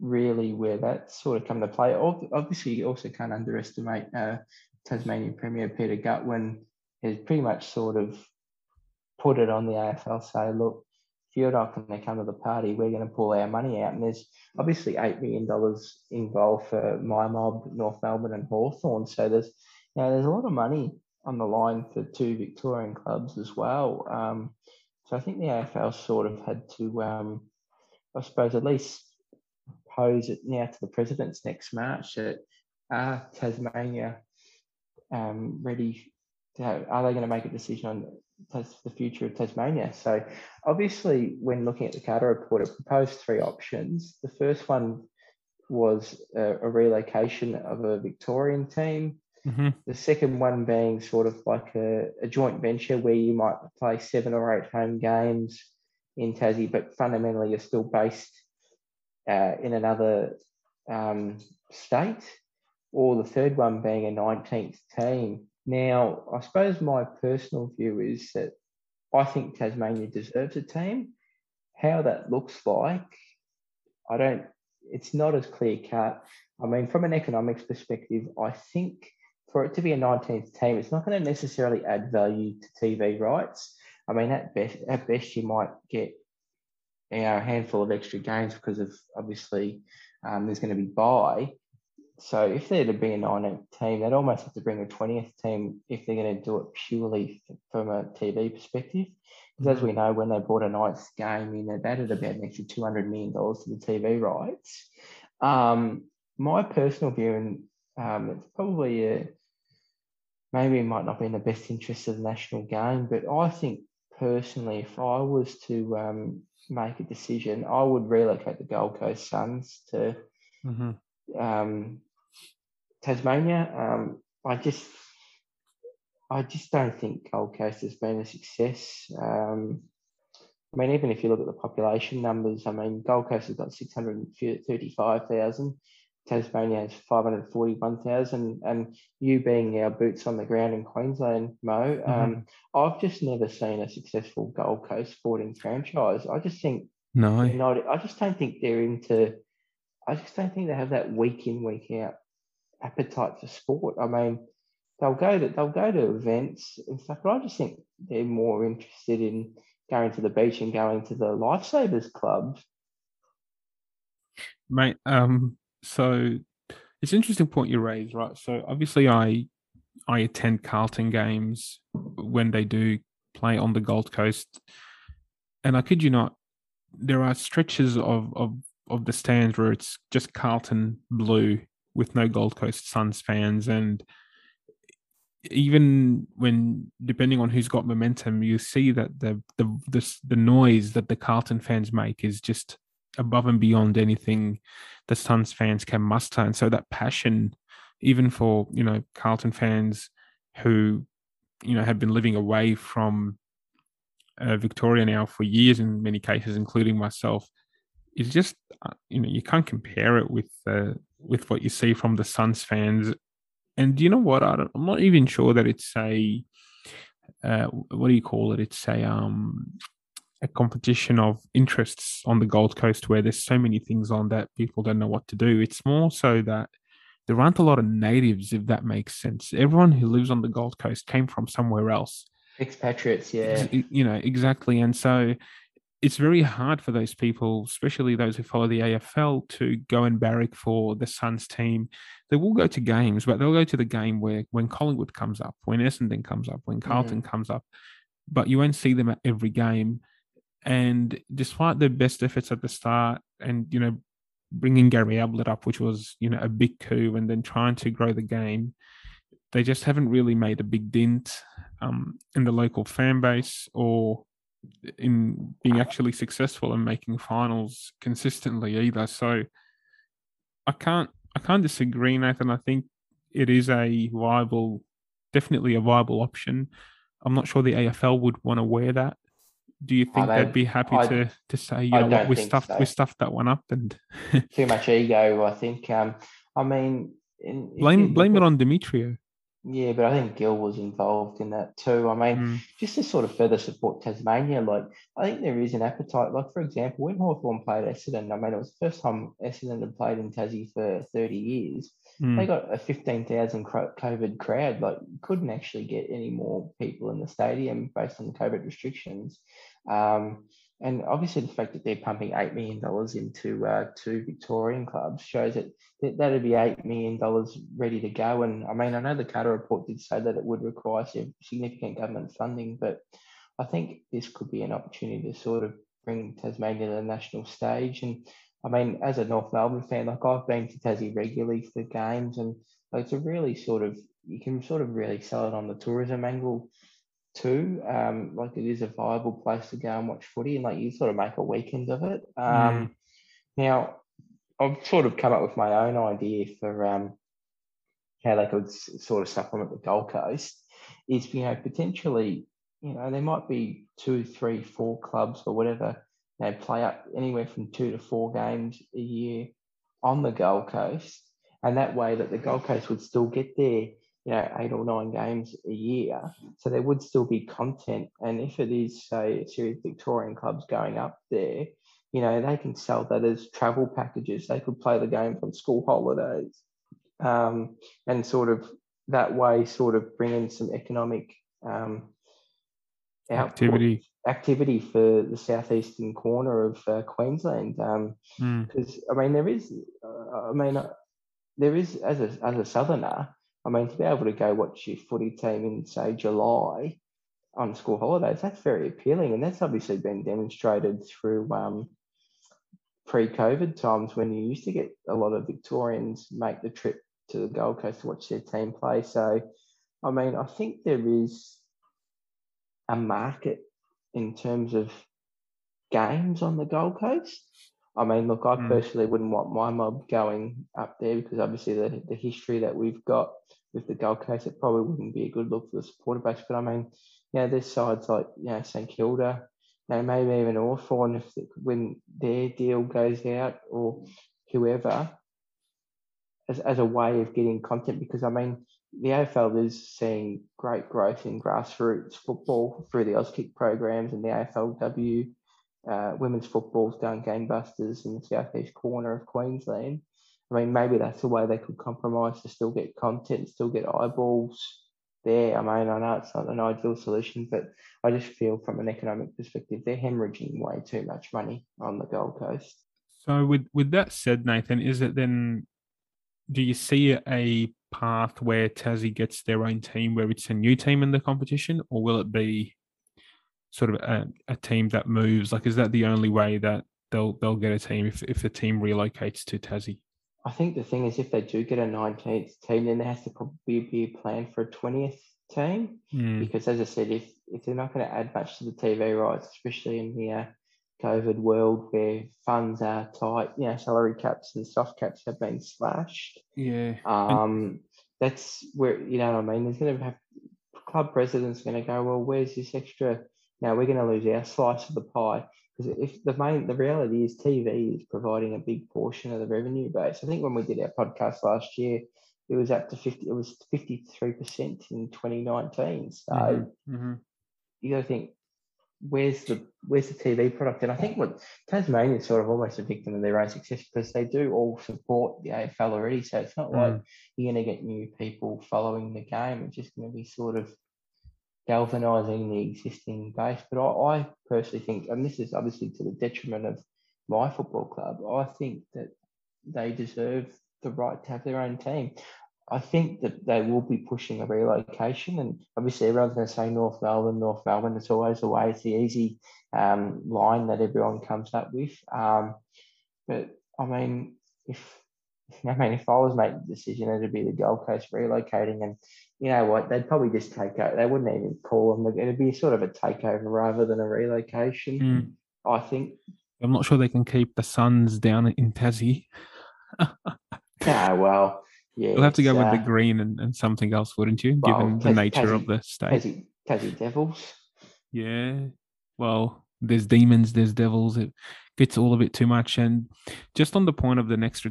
really where that sort of come to play. Obviously, you also can't underestimate uh, Tasmanian Premier Peter Gutwein has pretty much sort of put it on the AFL, say, look, not going to come to the party, we're going to pull our money out. And there's obviously $8 million involved for my mob, North Melbourne and Hawthorn. So there's, you know, there's a lot of money on the line for two Victorian clubs as well. Um, so I think the AFL sort of had to, um, I suppose, at least pose it now to the presidents next March that are Tasmania um, ready to are they going to make a decision on the future of Tasmania? So obviously, when looking at the Carter report, it proposed three options. The first one was a, a relocation of a Victorian team. hmm The second one being sort of like a, a joint venture where you might play seven or eight home games in Tassie, but fundamentally you're still based uh, in another um, state. Or the third one being a 19th team. Now, I suppose my personal view is that I think Tasmania deserves a team. How that looks like, I don't, it's not as clear cut. I mean, from an economics perspective, I think for it to be a 19th team, it's not going to necessarily add value to TV rights. I mean, at best, at best, you might get you know, a handful of extra games because of obviously um, there's going to be buy. So if they're to be a 19th team, they'd almost have to bring a 20th team if they're going to do it purely from a TV perspective. Because as we know, when they brought a ninth game in, they've added about an extra $200 million to the TV rights. Um, my personal view, and um, it's probably a, maybe it might not be in the best interest of the national game, but I think personally, if I was to um, make a decision, I would relocate the Gold Coast Suns to hmm um, Tasmania. Um, I just, I just don't think Gold Coast has been a success. Um, I mean, even if you look at the population numbers, I mean, Gold Coast has got 635,000. Tasmania has 541,000. And you being our boots on the ground in Queensland, Mo, mm-hmm. um, I've just never seen a successful Gold Coast sporting franchise. I just think, no, not, I just don't think they're into, I just don't think they have that week in, week out appetite for sport. I mean, they'll go to they'll go to events and stuff, but I just think they're more interested in going to the beach and going to the lifesavers clubs. Mate, um, so it's an interesting point you raise, right? So obviously, I I attend Carlton games when they do play on the Gold Coast, and I kid you not, there are stretches of of of the stands where it's just Carlton blue with no Gold Coast Suns fans, and even when depending on who's got momentum, you see that the the the, the noise that the Carlton fans make is just above and beyond anything the Suns fans can muster. And so that passion, even for, you know, Carlton fans who, you know, have been living away from uh, Victoria now for years in many cases, including myself, is just, uh, you know, you can't compare it with, uh, with what you see from the Suns fans. And you know what? I am not even sure that it's a, uh, what do you call it? It's a, um, a competition of interests on the Gold Coast where there's so many things on that people don't know what to do. It's more so that there aren't a lot of natives, if that makes sense. Everyone who lives on the Gold Coast came from somewhere else. Expatriates, yeah. You know, exactly. And so it's very hard for those people, especially those who follow the AFL, to go and barrack for the Suns team. They will go to games, but they'll go to the game where when Collingwood comes up, when Essendon comes up, when Carlton mm. comes up, but you won't see them at every game. And despite their best efforts at the start, and you know, bringing Gary Ablett up, which was you know a big coup, and then trying to grow the game, they just haven't really made a big dent um, in the local fan base or in being actually successful and making finals consistently either. So I can't I can't disagree, Nathan. I think it is a viable, definitely a viable option. I'm not sure the AFL would want to wear that do you think they'd be happy I, to to say, you know what, we stuffed so. we stuffed that one up and <laughs> too much ego? I think. Um, I mean, in, blame in, blame it on Demetriou. Yeah, but I think Gill was involved in that too. I mean, mm. just to sort of further support Tasmania, like I think there is an appetite. Like for example, when Hawthorn played Essendon, I mean, it was the first time Essendon had played in Tassie for thirty years. Mm. They got a fifteen thousand COVID crowd. Like, couldn't actually get any more people in the stadium based on the COVID restrictions. Um, and obviously, the fact that they're pumping $8 million into uh, two Victorian clubs shows that that would be $8 million ready to go. And I mean, I know the Carter report did say that it would require significant government funding, but I think this could be an opportunity to sort of bring Tasmania to the national stage. And I mean, as a North Melbourne fan, like I've been to Tassie regularly for games, and it's a really sort of, you can sort of really sell it on the tourism angle too. Um, like it is a viable place to go and watch footy, and like you sort of make a weekend of it. Um, mm. Now, I've sort of come up with my own idea for um, how they could sort of supplement the Gold Coast. Is you know potentially you know there might be two, three, four clubs or whatever. They play up anywhere from two to four games a year on the Gold Coast, and that way that the Gold Coast would still get there you know, eight or nine games a year. So there would still be content. And if it is, say, a series of Victorian clubs going up there, you know, they can sell that as travel packages. They could play the game from school holidays um, and sort of that way, sort of bring in some economic um, activity activity for the southeastern corner of uh, Queensland. Because um, mm. I mean, there is, uh, I mean, uh, there is as a as a southerner, I mean, to be able to go watch your footy team in, say, July on school holidays, that's very appealing. And that's obviously been demonstrated through um, pre COVID times when you used to get a lot of Victorians make the trip to the Gold Coast to watch their team play. So, I mean, I think there is a market in terms of games on the Gold Coast. I mean, look, I mm. personally wouldn't want my mob going up there because obviously the, the history that we've got with the Gold Coast, it probably wouldn't be a good look for the supporter base. But I mean, you know, there's sides like, you know, St Kilda, you know, maybe even Hawthorn if when their deal goes out or whoever, as, as a way of getting content because I mean the AFL is seeing great growth in grassroots football through the Auskick programs and the AFLW. Uh, women's football's done gangbusters in the southeast corner of Queensland. I mean, maybe that's a way they could compromise to still get content, still get eyeballs there. I mean, I know it's not an ideal solution, but I just feel from an economic perspective, they're hemorrhaging way too much money on the Gold Coast. So, with with that said, Nathan, is it then do you see a path where Tassie gets their own team where it's a new team in the competition, or will it be sort of a, a team that moves? Like, is that the only way that they'll they'll get a team if, if the team relocates to Tassie? I think the thing is, if they do get a 19th team, then there has to probably be a plan for a 20th team. Mm. Because, as I said, if, if they're not going to add much to the TV rights, especially in the uh, COVID world where funds are tight, you know, salary caps and soft caps have been slashed. Yeah. Um, that's where you know what I mean. There's going to have club presidents going to go, well, where's this extra? Now we're going to lose our slice of the pie because if the main the reality is TV is providing a big portion of the revenue base. I think when we did our podcast last year, it was up to fifty. It was fifty three percent in twenty nineteen. So mm-hmm. mm-hmm. you got to think where's the where's the TV product? And I think what Tasmania is sort of almost a victim of their own success because they do all support the AFL already. So it's not mm. like you're going to get new people following the game. It's just going to be sort of galvanising the existing base. But I, I personally think, and this is obviously to the detriment of my football club, I think that they deserve the right to have their own team. I think that they will be pushing a relocation, and obviously everyone's going to say North Melbourne, North Melbourne. It's always the way. It's the easy um, line that everyone comes up with. Um, but I mean, if <laughs> I mean, if I was making the decision, it'd be the Gold Coast relocating, and you know what, they'd probably just take over. They wouldn't even call them. It'd be sort of a takeover rather than a relocation. Mm. I think. I'm not sure they can keep the Suns down in Tassie. <laughs> ah, well, yeah, you'll have to go with the uh, green and, and something else, wouldn't you? Well, given the nature of the state. Tassie, Tassie Devils. Yeah. Well, there's demons, there's devils. It gets all a bit too much. And just on the point of the next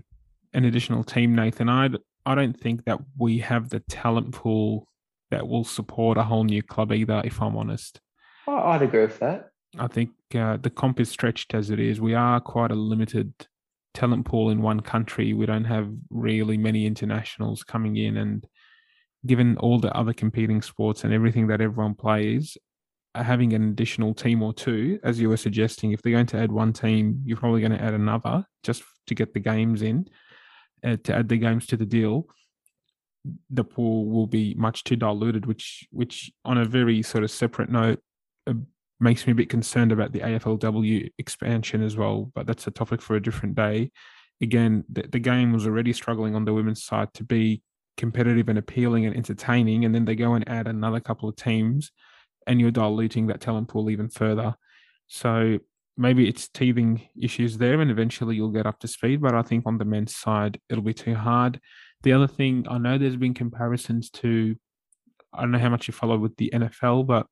an additional team, Nathan, I I don't think that we have the talent pool that will support a whole new club either. If I'm honest, I'd agree with that. I think uh, the comp is stretched as it is. We are quite a limited talent pool in one country. We don't have really many internationals coming in, and given all the other competing sports and everything that everyone plays, uh, having an additional team or two, as you were suggesting, if they're going to add one team, you're probably going to add another just to get the games in, uh, to add the games to the deal. The pool will be much too diluted, which, which on a very sort of separate note, uh, makes me a bit concerned about the AFLW expansion as well, but that's a topic for a different day. Again, the, the game was already struggling on the women's side to be competitive and appealing and entertaining, and then they go and add another couple of teams, and you're diluting that talent pool even further. So maybe it's teething issues there, and eventually you'll get up to speed. But I think on the men's side, it'll be too hard. The other thing I know there's been comparisons to, I don't know how much you follow with the NFL, but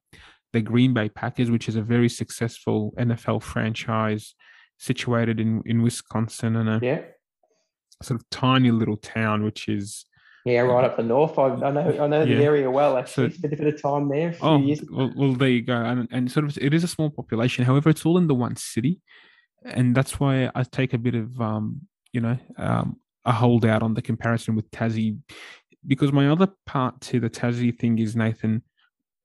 the Green Bay Packers, which is a very successful NFL franchise situated in, in Wisconsin and a yeah. sort of tiny little town, which is yeah, right up the north. I, I know I know the area well. Actually, so, spent a bit of time there. A oh, well, well, there you go. And, and sort of, it is a small population. However, it's all in the one city, and that's why I take a bit of um, you know, um, a holdout on the comparison with Tassie, because my other part to the Tassie thing is Nathan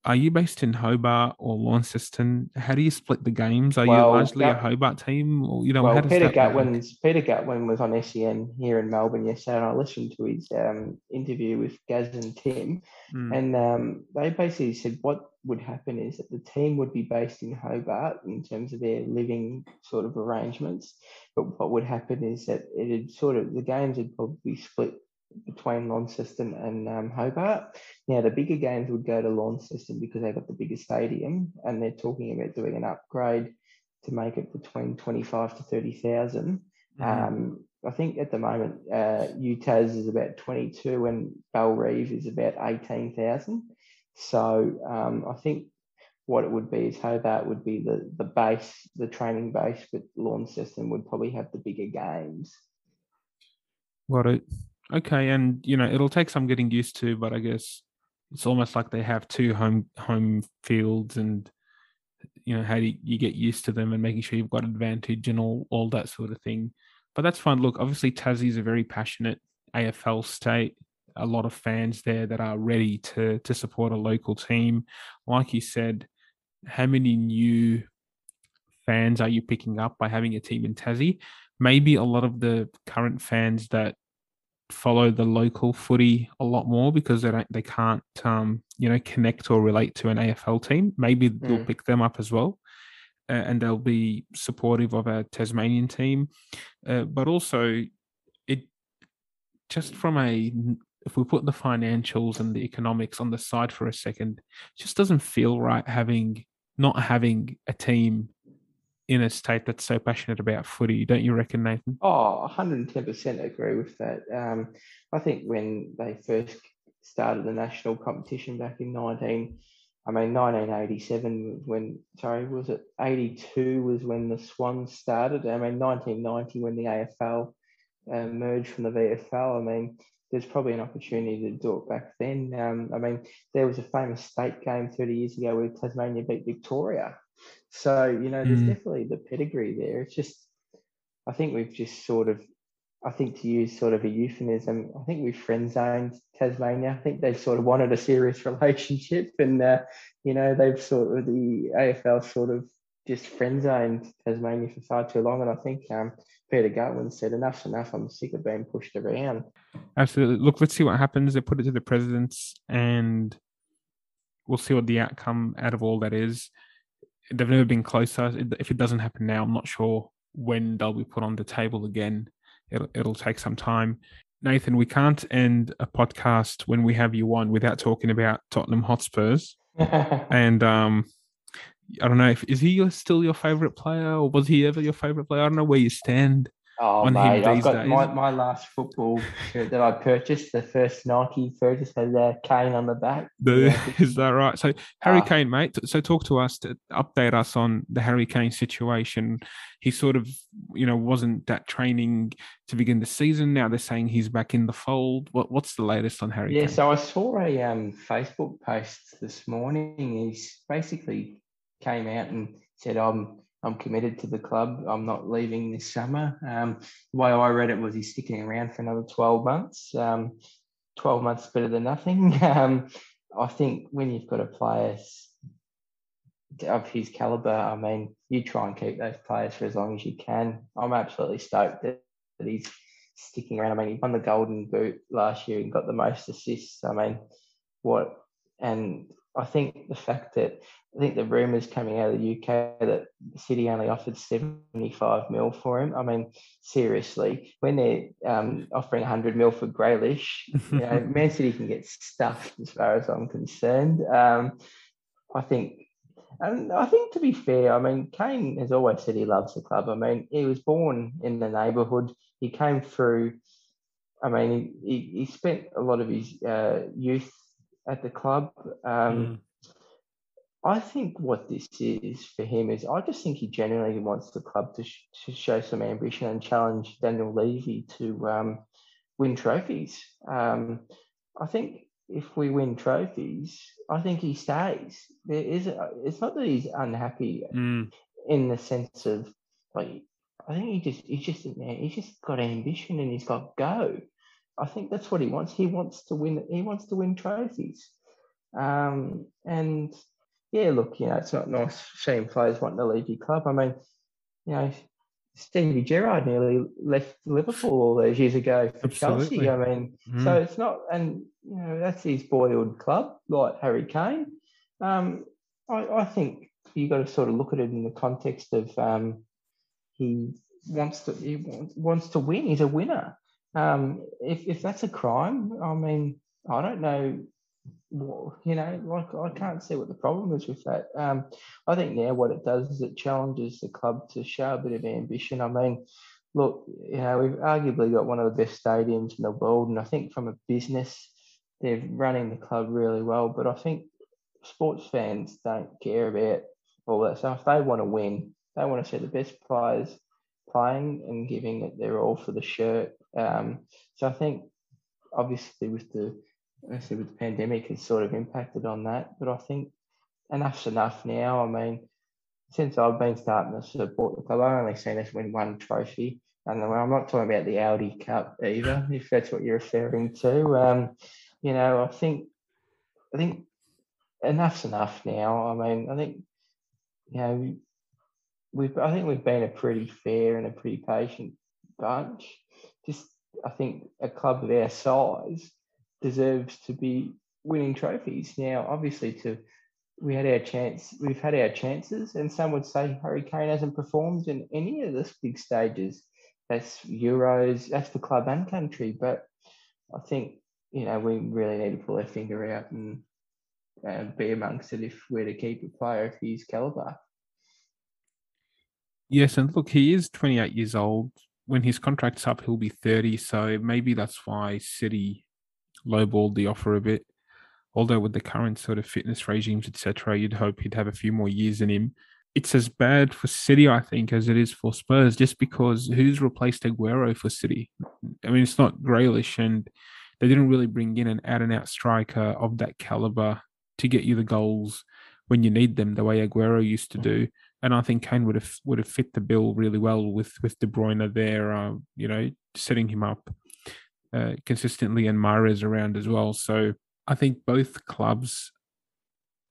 are you based in Hobart or Launceston? How do you split the games? Are well, you largely a Hobart team, or you know? Well, Peter Gutwein's work? Peter Gutwein was on SEN here in Melbourne yesterday, and I listened to his um, interview with Gaz and Tim, mm. and um, they basically said what would happen is that the team would be based in Hobart in terms of their living sort of arrangements, but what would happen is that it'd sort of the games would probably split between Launceston and um, Hobart. Now, the bigger games would go to Launceston because they've got the bigger stadium and they're talking about doing an upgrade to make it between 25 to 30,000. Mm-hmm. Um, I think at the moment, uh, UTAS is about 22 and Bellerive is about 18,000. So um, I think what it would be is Hobart would be the, the base, the training base, but Launceston would probably have the bigger games. Got it. Okay, and you know it'll take some getting used to, but I guess it's almost like they have two home home fields, and you know how do you get used to them and making sure you've got advantage and all all that sort of thing. But that's fine. Look, obviously Tassie is a very passionate AFL state. A lot of fans there that are ready to to support a local team. Like you said, how many new fans are you picking up by having a team in Tassie? Maybe a lot of the current fans that follow the local footy a lot more because they don't they can't um, you know connect or relate to an AFL team. Maybe mm. they'll pick them up as well, uh, and they'll be supportive of a Tasmanian team. Uh, but also, it just from a if we put the financials and the economics on the side for a second, just doesn't feel right having not having a team in a state that's so passionate about footy. Don't you reckon, Nathan? Oh, 110% agree with that. Um, I think when they first started the national competition back in 19, I mean, 1987 when, sorry, was it 82 was when the Swans started. I mean, 1990 when the AFL uh, merged from the VFL. I mean, there's probably an opportunity to do it back then. Um, I mean, there was a famous state game 30 years ago where Tasmania beat Victoria so, you know, there's mm. definitely the pedigree there. It's just, I think we've just sort of, I think to use sort of a euphemism, I think we've friend zoned Tasmania. I think they've sort of wanted a serious <laughs> relationship and, uh, you know, they've sort of, the AFL sort of just friend zoned Tasmania for far too long. And I think um, Peter Gutwein said, enough's enough. I'm sick of being pushed around. Absolutely. Look, let's see what happens. They put it to the presidents and we'll see what the outcome out of all that is they've never been closer. If it doesn't happen now, I'm not sure when they'll be put on the table again. It'll, it'll take some time. Nathan, we can't end a podcast when we have you on without talking about Tottenham Hotspurs. <laughs> and um, I don't know if is he still your favorite player or was he ever your favorite player? I don't know where you stand Oh, on mate, I've got my, my last football shirt that I purchased, the first Nike purchase had a Kane on the back. The, <laughs> is that right? So Harry uh, Kane, mate. So talk to us to update us on the Harry Kane situation. He sort of, you know, wasn't that training to begin the season. Now they're saying he's back in the fold. What what's the latest on Harry? Yeah, Kane? so I saw a um, Facebook post this morning. He's basically came out and said, "I'm." I'm committed to the club. I'm not leaving this summer. Um, the way I read it was he's sticking around for another 12 months. Um, 12 months better than nothing. <laughs> Um, I think when you've got a player of his caliber, I mean, you try and keep those players for as long as you can. I'm absolutely stoked that, that he's sticking around. I mean, he won the Golden Boot last year and got the most assists. I mean, what and I think the fact that I think the rumours coming out of the UK that City only offered 75 mil for him. I mean, seriously, when they're um, offering 100 mil for Grealish, you know, <laughs> Man City can get stuffed as far as I'm concerned. Um, I think, and I think to be fair, I mean, Kane has always said he loves the club. I mean, he was born in the neighbourhood. He came through. I mean, he, he spent a lot of his uh, youth at the club. Um, mm. I think what this is for him is I just think he genuinely wants the club to, sh- to show some ambition and challenge Daniel Levy to um, win trophies. Um, I think if we win trophies, I think he stays. There is a, it's not that he's unhappy mm. in the sense of like I think he just he's just he's just got ambition and he's got go. I think that's what he wants. He wants to win. He wants to win trophies. Um, and yeah, look, you know, it's not nice seeing players wanting to leave your club. I mean, you know, Stevie Gerrard nearly left Liverpool all those years ago for Absolutely. Chelsea. I mean, mm. so it's not, and you know, that's his boyhood club, like Harry Kane. Um, I, I think you've got to sort of look at it in the context of um, he wants to he wants to win. He's a winner. Um, if if that's a crime, I mean, I don't know you know, like I can't see what the problem is with that. Um, I think now what it does is it challenges the club to show a bit of ambition. I mean, look, you know, we've arguably got one of the best stadiums in the world, and I think from a business, they're running the club really well. But I think sports fans don't care about all that stuff. They want to win. They want to see the best players playing and giving it their all for the shirt. Um, so I think, obviously, with the obviously with the pandemic, it's sort of impacted on that. But I think enough's enough now. I mean, since I've been starting to support the club, I've only seen us win one trophy. And I'm not talking about the Audi Cup either, if that's what you're referring to. Um, you know, I think, I think enough's enough now. I mean, I think, you know, we've, I think we've been a pretty fair and a pretty patient bunch. Just, I think a club of our size deserves to be winning trophies. Now, obviously, to we had our chance. We've had our chances, and some would say Harry Kane hasn't performed in any of the big stages. That's Euros. That's the club and country. But I think you know we really need to pull our finger out and uh, be amongst it if we're to keep a player of his caliber. Yes, and look, he is 28 years old. When his contract's up, he'll be 30. So maybe that's why City lowballed the offer a bit although with the current sort of fitness regimes, etc., you'd hope he'd have a few more years in him. It's as bad for City, I think, as it is for Spurs, just because who's replaced Aguero for City? I mean, it's not Grealish, and they didn't really bring in an out and out striker of that caliber to get you the goals when you need them, the way Aguero used to mm. do. And I think Kane would have would have fit the bill really well with with De Bruyne there, uh, you know, setting him up uh, consistently, and Mahrez around as well. So I think both clubs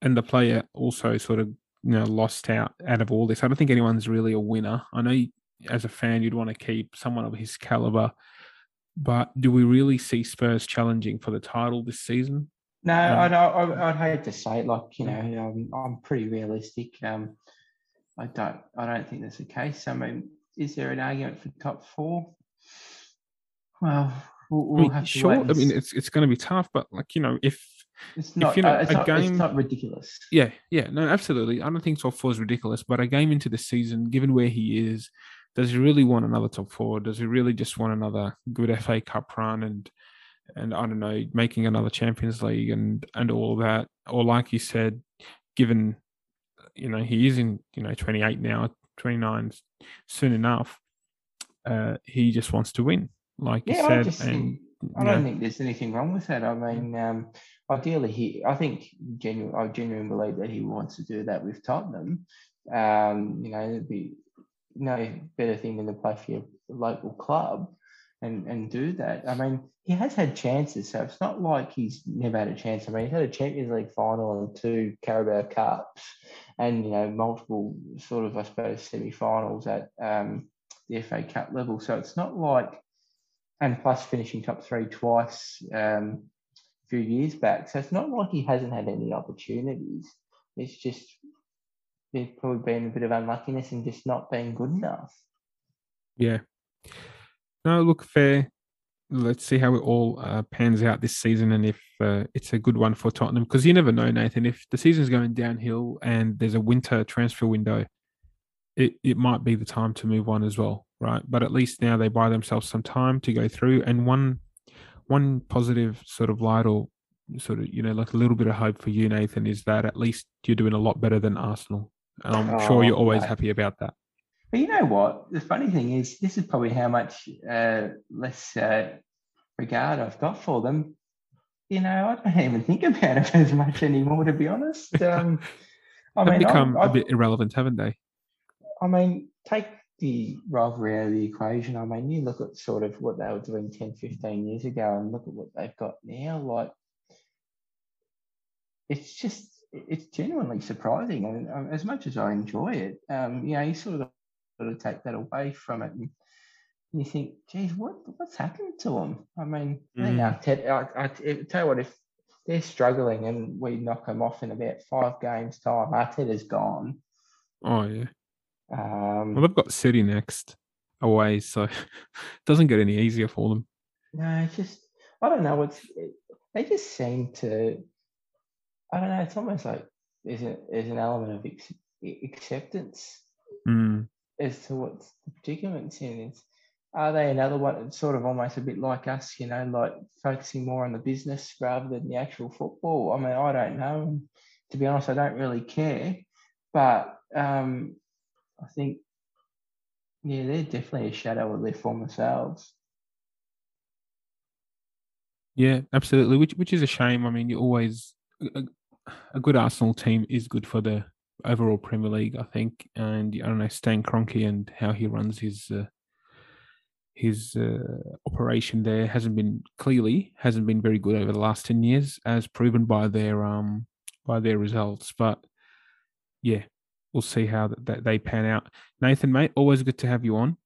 and the player also sort of you know lost out out of all this. I don't think anyone's really a winner. I know you, as a fan you'd want to keep someone of his caliber, but do we really see Spurs challenging for the title this season? No, um, I'd, I'd, I'd, hate to say it. Like you know, I'm, I'm pretty realistic. Um, I don't I don't think that's the case. I mean, is there an argument for top four? Well, We'll, we'll I mean, sure. I mean, it's it's going to be tough, but like you know, if it's not, if, you know, uh, it's, not game, it's not ridiculous. Yeah, yeah, no, absolutely. I don't think top four is ridiculous, but a game into the season, given where he is, does he really want another top four? Does he really just want another good FA Cup run and and I don't know, making another Champions League and and all that? Or like you said, given you know he is in you know 28 now, 29 soon enough, uh, he just wants to win like yeah, you said. I, just and, think, I don't think there's anything wrong with that. I mean, um, ideally, he, I think, genuine, I genuinely believe that he wants to do that with Tottenham. Um, you know, it'd be no better thing than to play for your local club and and do that. I mean, he has had chances, so it's not like he's never had a chance. I mean, he's had a Champions League final and two Carabao Cups, and you know, multiple sort of I suppose semi-finals at um, the FA Cup level. So it's not like and plus finishing top three twice um, a few years back. So it's not like he hasn't had any opportunities. It's just there's probably been a bit of unluckiness and just not being good enough. Yeah. No, look, fair. Let's see how it all uh, pans out this season and if uh, it's a good one for Tottenham. Because you never know, Nathan. If the season's going downhill and there's a winter transfer window, it, it might be the time to move on as well right? But at least now they buy themselves some time to go through. And one one positive sort of light or sort of you know like a little bit of hope for you, Nathan, is that at least you're doing a lot better than Arsenal, and I'm oh, sure you're always happy about that. But you know what? The funny thing is, this is probably how much uh, less uh, regard I've got for them. You know, I don't even think about it as much anymore, to be honest. <laughs> Um, I They've mean, become a bit irrelevant, haven't they? I mean, take the rivalry out of the equation. I mean, you look at sort of what they were doing 10, 15 years ago and look at what they've got now. Like, it's just, it's genuinely surprising. And um, as much as I enjoy it, um, you know, you sort of sort of take that away from it and you think, geez, what what's happened to them? I mean, mm. I, I, I tell you what, if they're struggling and we knock them off in about five games' time, Arteta's gone. Oh, yeah um, well, they've got City next away, so it <laughs> doesn't get any easier for them. No, it's just I don't know. It's it, they just seem to I don't know. It's almost like there's, a, there's an element of ex- acceptance Mm. As to what the predicaments in. It's, are they another one? Sort of almost a bit like us, you know, like focusing more on the business rather than the actual football. I mean, I don't know. To be honest, I don't really care. But um, I think, yeah, they're definitely a shadow of their former selves. Yeah, absolutely. Which which is a shame. I mean, you always a, a good Arsenal team is good for the overall Premier League, I think. And I don't know Stan Kroenke and how he runs his uh, his uh, operation there hasn't been clearly hasn't been very good over the last ten years, as proven by their um by their results. But yeah, we'll see how that they pan out. Nathan, mate, always good to have you on.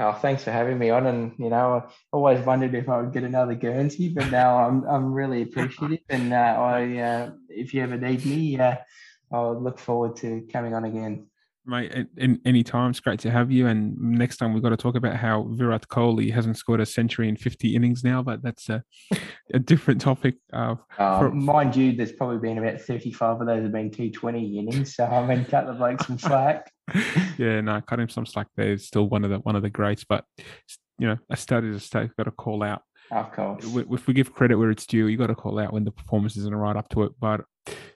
Oh, thanks for having me on. And you know, I always wondered if I would get another Guernsey, but now I'm I'm really appreciative. And uh, I, uh, if you ever need me, uh, I'll look forward to coming on again mate. In any time, it's great to have you. And next time we've got to talk about how Virat Kohli hasn't scored a century in 50 innings now, but that's a, <laughs> a different topic. Uh, uh, for, mind you, there's probably been about 35 of those have been T20 innings, so I mean, cut the bloke some slack. <laughs> yeah, no, cut him some slack. There's still one of the one of the greats, but you know, a state is a. Got to call out. Of course. If we give credit where it's due, you got to call out when the performance isn't right up to it. But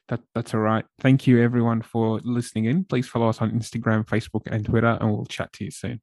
that that's all right. Thank you everyone for listening in. Please follow us on Instagram, Facebook, and Twitter, and we'll chat to you soon.